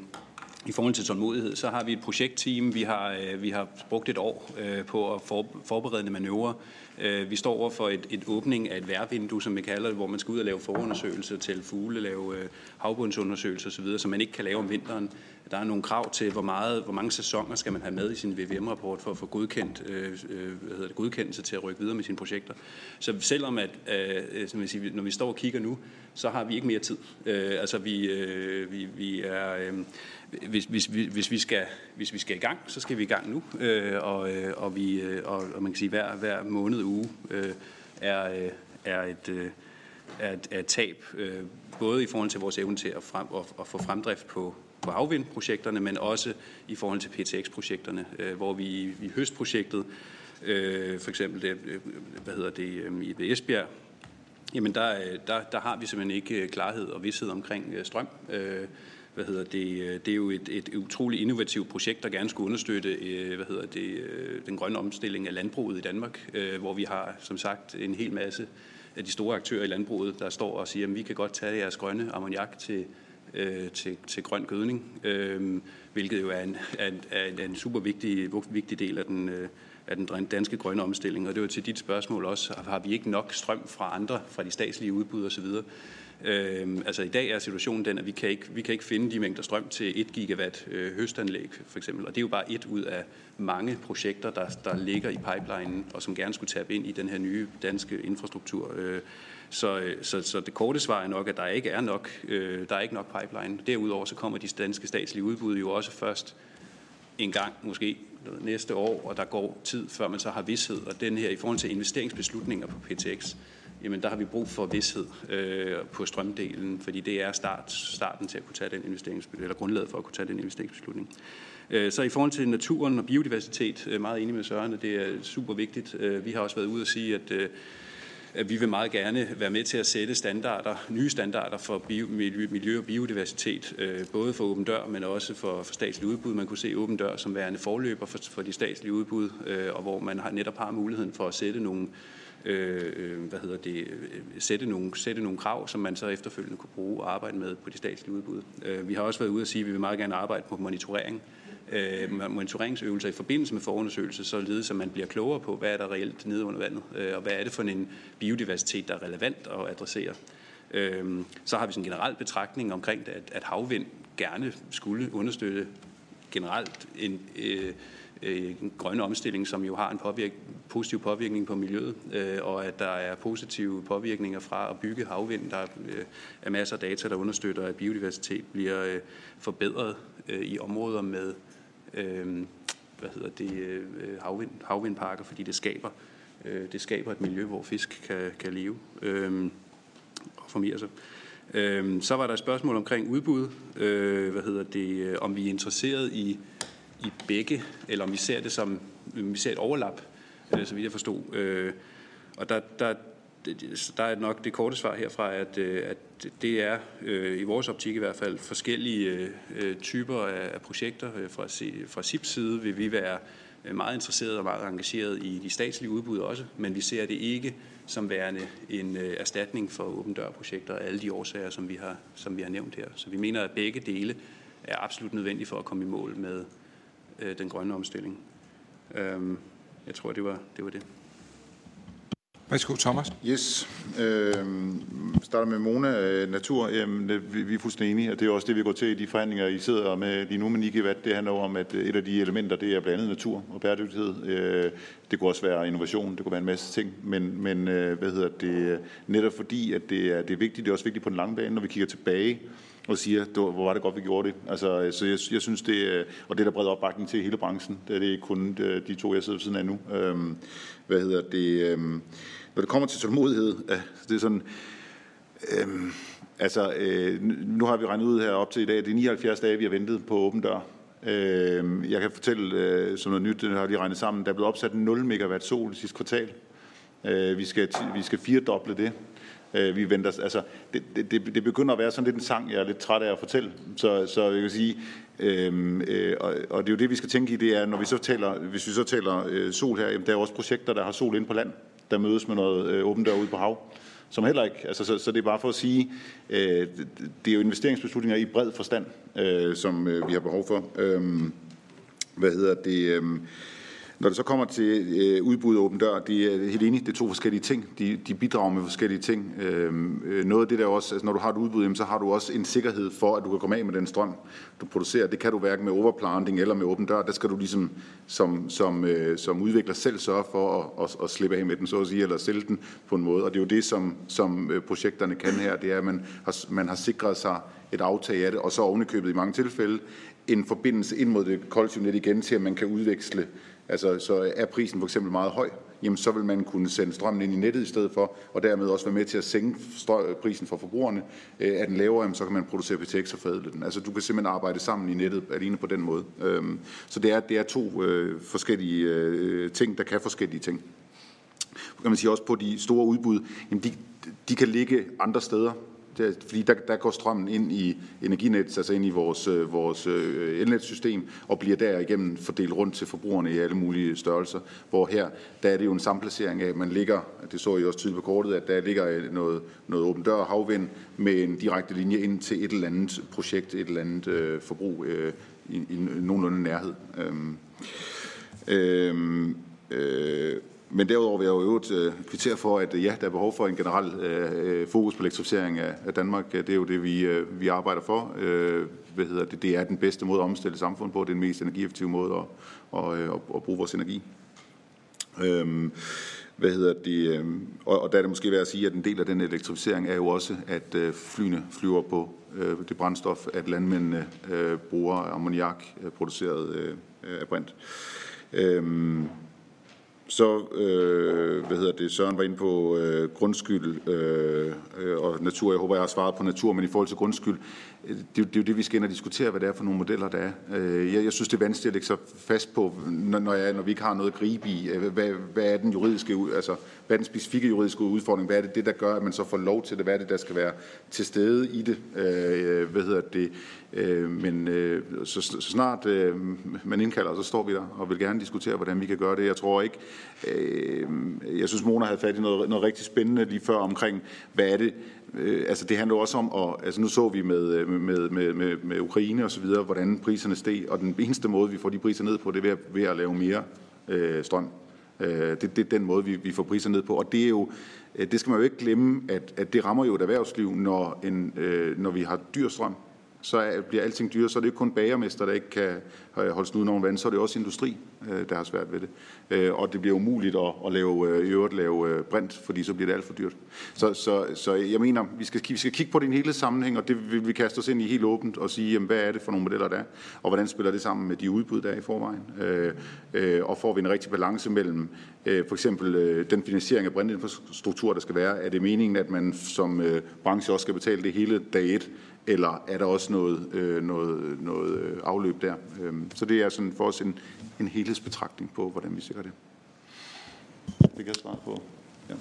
i forhold til tålmodighed, så har vi et projektteam, vi har, øh, vi har brugt et år øh, på at for, forberede manøvrer, Øh, vi står over for et, et åbning af et værvindue, som vi kalder det, hvor man skal ud og lave forundersøgelser til fugle, lave øh, havbundsundersøgelser osv., som man ikke kan lave om vinteren. Der er nogle krav til, hvor, meget, hvor mange sæsoner skal man have med i sin VVM-rapport for at få godkendt, øh, øh, hvad hedder det, godkendelse til at rykke videre med sine projekter. Så selvom at, øh, som jeg siger, når vi står og kigger nu, så har vi ikke mere tid. Øh, altså vi, øh, vi, vi er... Øh, hvis, hvis, hvis, vi skal, hvis vi skal i gang, så skal vi i gang nu, øh, og, og, vi, og, og man kan sige, hver, hver måned uge øh, er, øh, er, et, øh, er, et, er et tab, øh, både i forhold til vores evne til at, frem, at, at få fremdrift på, på havvindprojekterne, men også i forhold til PTX-projekterne, øh, hvor vi i, i høstprojektet, øh, for eksempel det, øh, hvad hedder det, øh, i Esbjerg, jamen der, øh, der, der har vi simpelthen ikke øh, klarhed og vidshed omkring øh, strøm. Øh, hvad hedder det, øh, det er jo et, et utroligt innovativt projekt, der gerne skulle understøtte øh, hvad hedder det, øh, den grønne omstilling af landbruget i Danmark, hvor vi har som sagt en hel masse af de store aktører i landbruget, der står og siger, at vi kan godt tage jeres grønne ammoniak til, til, til grøn gødning, hvilket jo er en, er, er en super vigtig, vigtig del af den, af den danske grønne omstilling. Og det var til dit spørgsmål også, har vi ikke nok strøm fra andre, fra de statslige udbud osv.? Øh, altså i dag er situationen den, at vi kan, ikke, vi kan ikke finde de mængder strøm til 1 gigawatt øh, høstanlæg for eksempel, og det er jo bare et ud af mange projekter, der, der ligger i pipelinen, og som gerne skulle tabe ind i den her nye danske infrastruktur. Øh, så, øh, så, så det korte svar er nok, at der ikke er nok, øh, der er ikke nok pipeline. Derudover så kommer de danske statslige udbud jo også først en gang, måske næste år, og der går tid, før man så har vidshed. Og den her, i forhold til investeringsbeslutninger på PTX, jamen der har vi brug for vidshed øh, på strømdelen, fordi det er start, starten til at kunne tage den investeringsbeslutning, eller grundlaget for at kunne tage den investeringsbeslutning. Øh, så i forhold til naturen og biodiversitet, øh, meget enig med Søren, det er super vigtigt. Øh, vi har også været ude at sige, at øh, at vi vil meget gerne være med til at sætte standarder, nye standarder for bio, miljø og biodiversitet, øh, både for åben dør, men også for, for statslige udbud. Man kunne se åben dør som værende forløber for, for de statslige udbud, øh, og hvor man har, netop har muligheden for at sætte nogle, Øh, øh, hvad hedder det, øh, sætte nogle, sætte nogle krav, som man så efterfølgende kunne bruge og arbejde med på de statslige udbud. Øh, vi har også været ude at sige, at vi vil meget gerne arbejde på monitorering øh, monitoreringsøvelser i forbindelse med forundersøgelse, således at man bliver klogere på, hvad er der reelt nede under vandet, øh, og hvad er det for en biodiversitet, der er relevant at adressere. Øh, så har vi sådan en generel betragtning omkring det, at, at havvind gerne skulle understøtte generelt en, øh, Øh, en grønne omstilling, som jo har en påvirk, positiv påvirkning på miljøet, øh, og at der er positive påvirkninger fra at bygge havvind. Der øh, er masser af data, der understøtter, at biodiversitet bliver øh, forbedret øh, i områder med øh, hvad hedder det, øh, havvind, havvindparker, fordi det skaber, øh, det skaber et miljø, hvor fisk kan, kan leve øh, og formere sig. Øh, så var der et spørgsmål omkring udbud, øh, hvad hedder det, øh, om vi er interesseret i, i begge, eller om vi ser det som, vi ser et overlap, øh, så vidt jeg forstod. Øh, og der, der, der er nok det korte svar herfra, at, øh, at det er øh, i vores optik i hvert fald forskellige øh, typer af projekter. Øh, fra, fra SIPs side vil vi være øh, meget interesseret og meget engageret i de statslige udbud også, men vi ser det ikke som værende en øh, erstatning for åben dør-projekter og alle de årsager, som vi, har, som vi har nævnt her. Så vi mener, at begge dele er absolut nødvendige for at komme i mål med den grønne omstilling. Øhm, jeg tror, det var det. Var det. Værsgo, Thomas. Yes. Øh, starter med Mona øh, Natur. Jamen, vi, vi er fuldstændig enige, og det er også det, vi går til i de forhandlinger, I sidder med lige nu med Nikivat. Det handler om, at et af de elementer, det er blandt andet natur og bæredygtighed. Øh, det kunne også være innovation, det kunne være en masse ting, men, men øh, hvad hedder det, netop fordi, at det er, det er vigtigt, det er også vigtigt på den lange bane, når vi kigger tilbage, og siger, hvor var det godt, vi gjorde det. Altså, øh, så jeg, jeg synes, det øh, og det er der bred opbakning til i hele branchen. Det er ikke kun øh, de to, jeg sidder ved siden af nu. Øhm, hvad hedder det? Øhm, når det kommer til tålmodighed, det er sådan, øhm, altså, øh, nu har vi regnet ud her op til i dag, det er 79 dage, vi har ventet på åben dør. Øh, jeg kan fortælle øh, som noget nyt, det har de regnet sammen, der er blevet opsat 0 megawatt sol i sidste kvartal. Øh, vi, skal, vi skal firedoble det. Øh, vi venter, altså, det, det, det begynder at være sådan lidt en sang, jeg er lidt træt af at fortælle. Så, så jeg kan sige, øhm, øh, og, og det er jo det, vi skal tænke i, det er, når vi så taler, hvis vi så taler øh, sol her, jamen, der er også projekter, der har sol ind på land der mødes med noget øh, åbent derude på hav. Som heller ikke, altså, så, så det er bare for at sige, øh, det er jo investeringsbeslutninger i bred forstand, øh, som øh, vi har behov for. Øh, hvad hedder det? Øh, når det så kommer til øh, udbud og åben dør, de øh, er helt enige, det er to forskellige ting. De, de bidrager med forskellige ting. Øhm, øh, noget af det der også, altså når du har et udbud, jamen, så har du også en sikkerhed for, at du kan komme af med den strøm, du producerer. Det kan du hverken med overplanting eller med åben dør. Der skal du ligesom som, som, øh, som udvikler selv sørge for at, at, at slippe af med den, så at sige, eller sælge den på en måde. Og det er jo det, som, som øh, projekterne kan her, det er, at man har, man har sikret sig et aftag af det, og så ovenikøbet i mange tilfælde en forbindelse ind mod det kollektive net igen til, at man kan udveksle Altså, så er prisen for eksempel meget høj, jamen så vil man kunne sende strømmen ind i nettet i stedet for, og dermed også være med til at sænke prisen for forbrugerne. Øh, er den lavere, jamen, så kan man producere PTX og forædle den. Altså du kan simpelthen arbejde sammen i nettet alene på den måde. Øhm, så det er, det er to øh, forskellige øh, ting, der kan forskellige ting. Kan man sige også på de store udbud, jamen de, de kan ligge andre steder det, fordi der, der går strømmen ind i energinet, altså ind i vores, øh, vores elnetssystem, elnetsystem, og bliver derigennem fordelt rundt til forbrugerne i alle mulige størrelser. Hvor her, der er det jo en samplacering af, at man ligger, det så I også tydeligt på kortet, at der ligger øh, noget, noget åben dør havvind med en direkte linje ind til et eller andet projekt, et eller andet øh, forbrug øh, i, i nogenlunde nærhed. Øhm, øhm, øh, men derudover vil jeg jo øvrigt øh, kvittere for, at øh, ja, der er behov for en generel øh, øh fokus på elektrificering af, af Danmark. Øh, det er jo det, vi, øh, vi arbejder for. Øh, hvad hedder det? det er den bedste måde at omstille samfundet på. Det er den mest energieffektive måde at, og, at bruge vores energi. Øh, hvad hedder det? Øhm, og, og der er det måske værd at sige, at en del af den elektrificering er jo også, at øh, flyene flyver på øh, det brændstof, at landmændene øh, bruger ammoniak øh, produceret øh, af brint. Øh, så, øh, hvad hedder det, Søren var inde på øh, grundskyld øh, øh, og natur. Jeg håber, jeg har svaret på natur, men i forhold til grundskyld, det, det er jo det, vi skal ind og diskutere, hvad det er for nogle modeller, der er. Øh, jeg, jeg synes, det er vanskeligt at lægge sig fast på, når, jeg, når vi ikke har noget at gribe i. Øh, hvad, hvad er den juridiske, altså, hvad er den specifikke juridiske udfordring? Hvad er det, det, der gør, at man så får lov til det? Hvad er det, der skal være til stede i det? Øh, hvad hedder det? Øh, men øh, så, så snart øh, man indkalder, så står vi der og vil gerne diskutere, hvordan vi kan gøre det. Jeg tror ikke, øh, jeg synes, Mona havde fat i noget, noget rigtig spændende lige før omkring, hvad er det, øh, altså det handler også om, at, altså nu så vi med, med, med, med, med Ukraine og så videre, hvordan priserne steg, og den eneste måde, vi får de priser ned på, det er ved at, ved at lave mere øh, strøm. Øh, det, det er den måde, vi, vi får priser ned på, og det er jo, det skal man jo ikke glemme, at, at det rammer jo et erhvervsliv, når, en, øh, når vi har dyr strøm så bliver alting dyrere, Så er det ikke kun bagermester, der ikke kan øh, holde snuden over vand, så er det også industri, øh, der har svært ved det. Øh, og det bliver umuligt at, at lave, i øvrigt lave brint, fordi så bliver det alt for dyrt. Så, så, så jeg mener, vi skal, vi skal kigge på det i en hele sammenhæng, og det vil vi kaste os ind i helt åbent og sige, jamen, hvad er det for nogle modeller, der er, og hvordan spiller det sammen med de udbud, der er i forvejen. Og får vi en rigtig balance mellem for eksempel den finansiering af brintinfrastruktur, der skal være. Er det meningen, at man som branche også skal betale det hele dag et, eller er der også noget, øh, noget, noget øh, afløb der? Øhm, så det er sådan for os en, en helhedsbetragtning på, hvordan vi sikrer det. Det kan jeg svare på. Ja.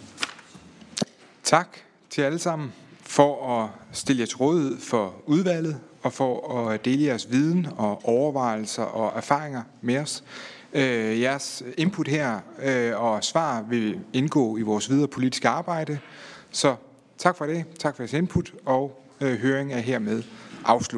Tak til alle sammen for at stille jer til rådighed for udvalget og for at dele jeres viden og overvejelser og erfaringer med os. Øh, jeres input her øh, og svar vil indgå i vores videre politiske arbejde. Så tak for det. Tak for jeres input og Øh, høring er hermed afsluttet.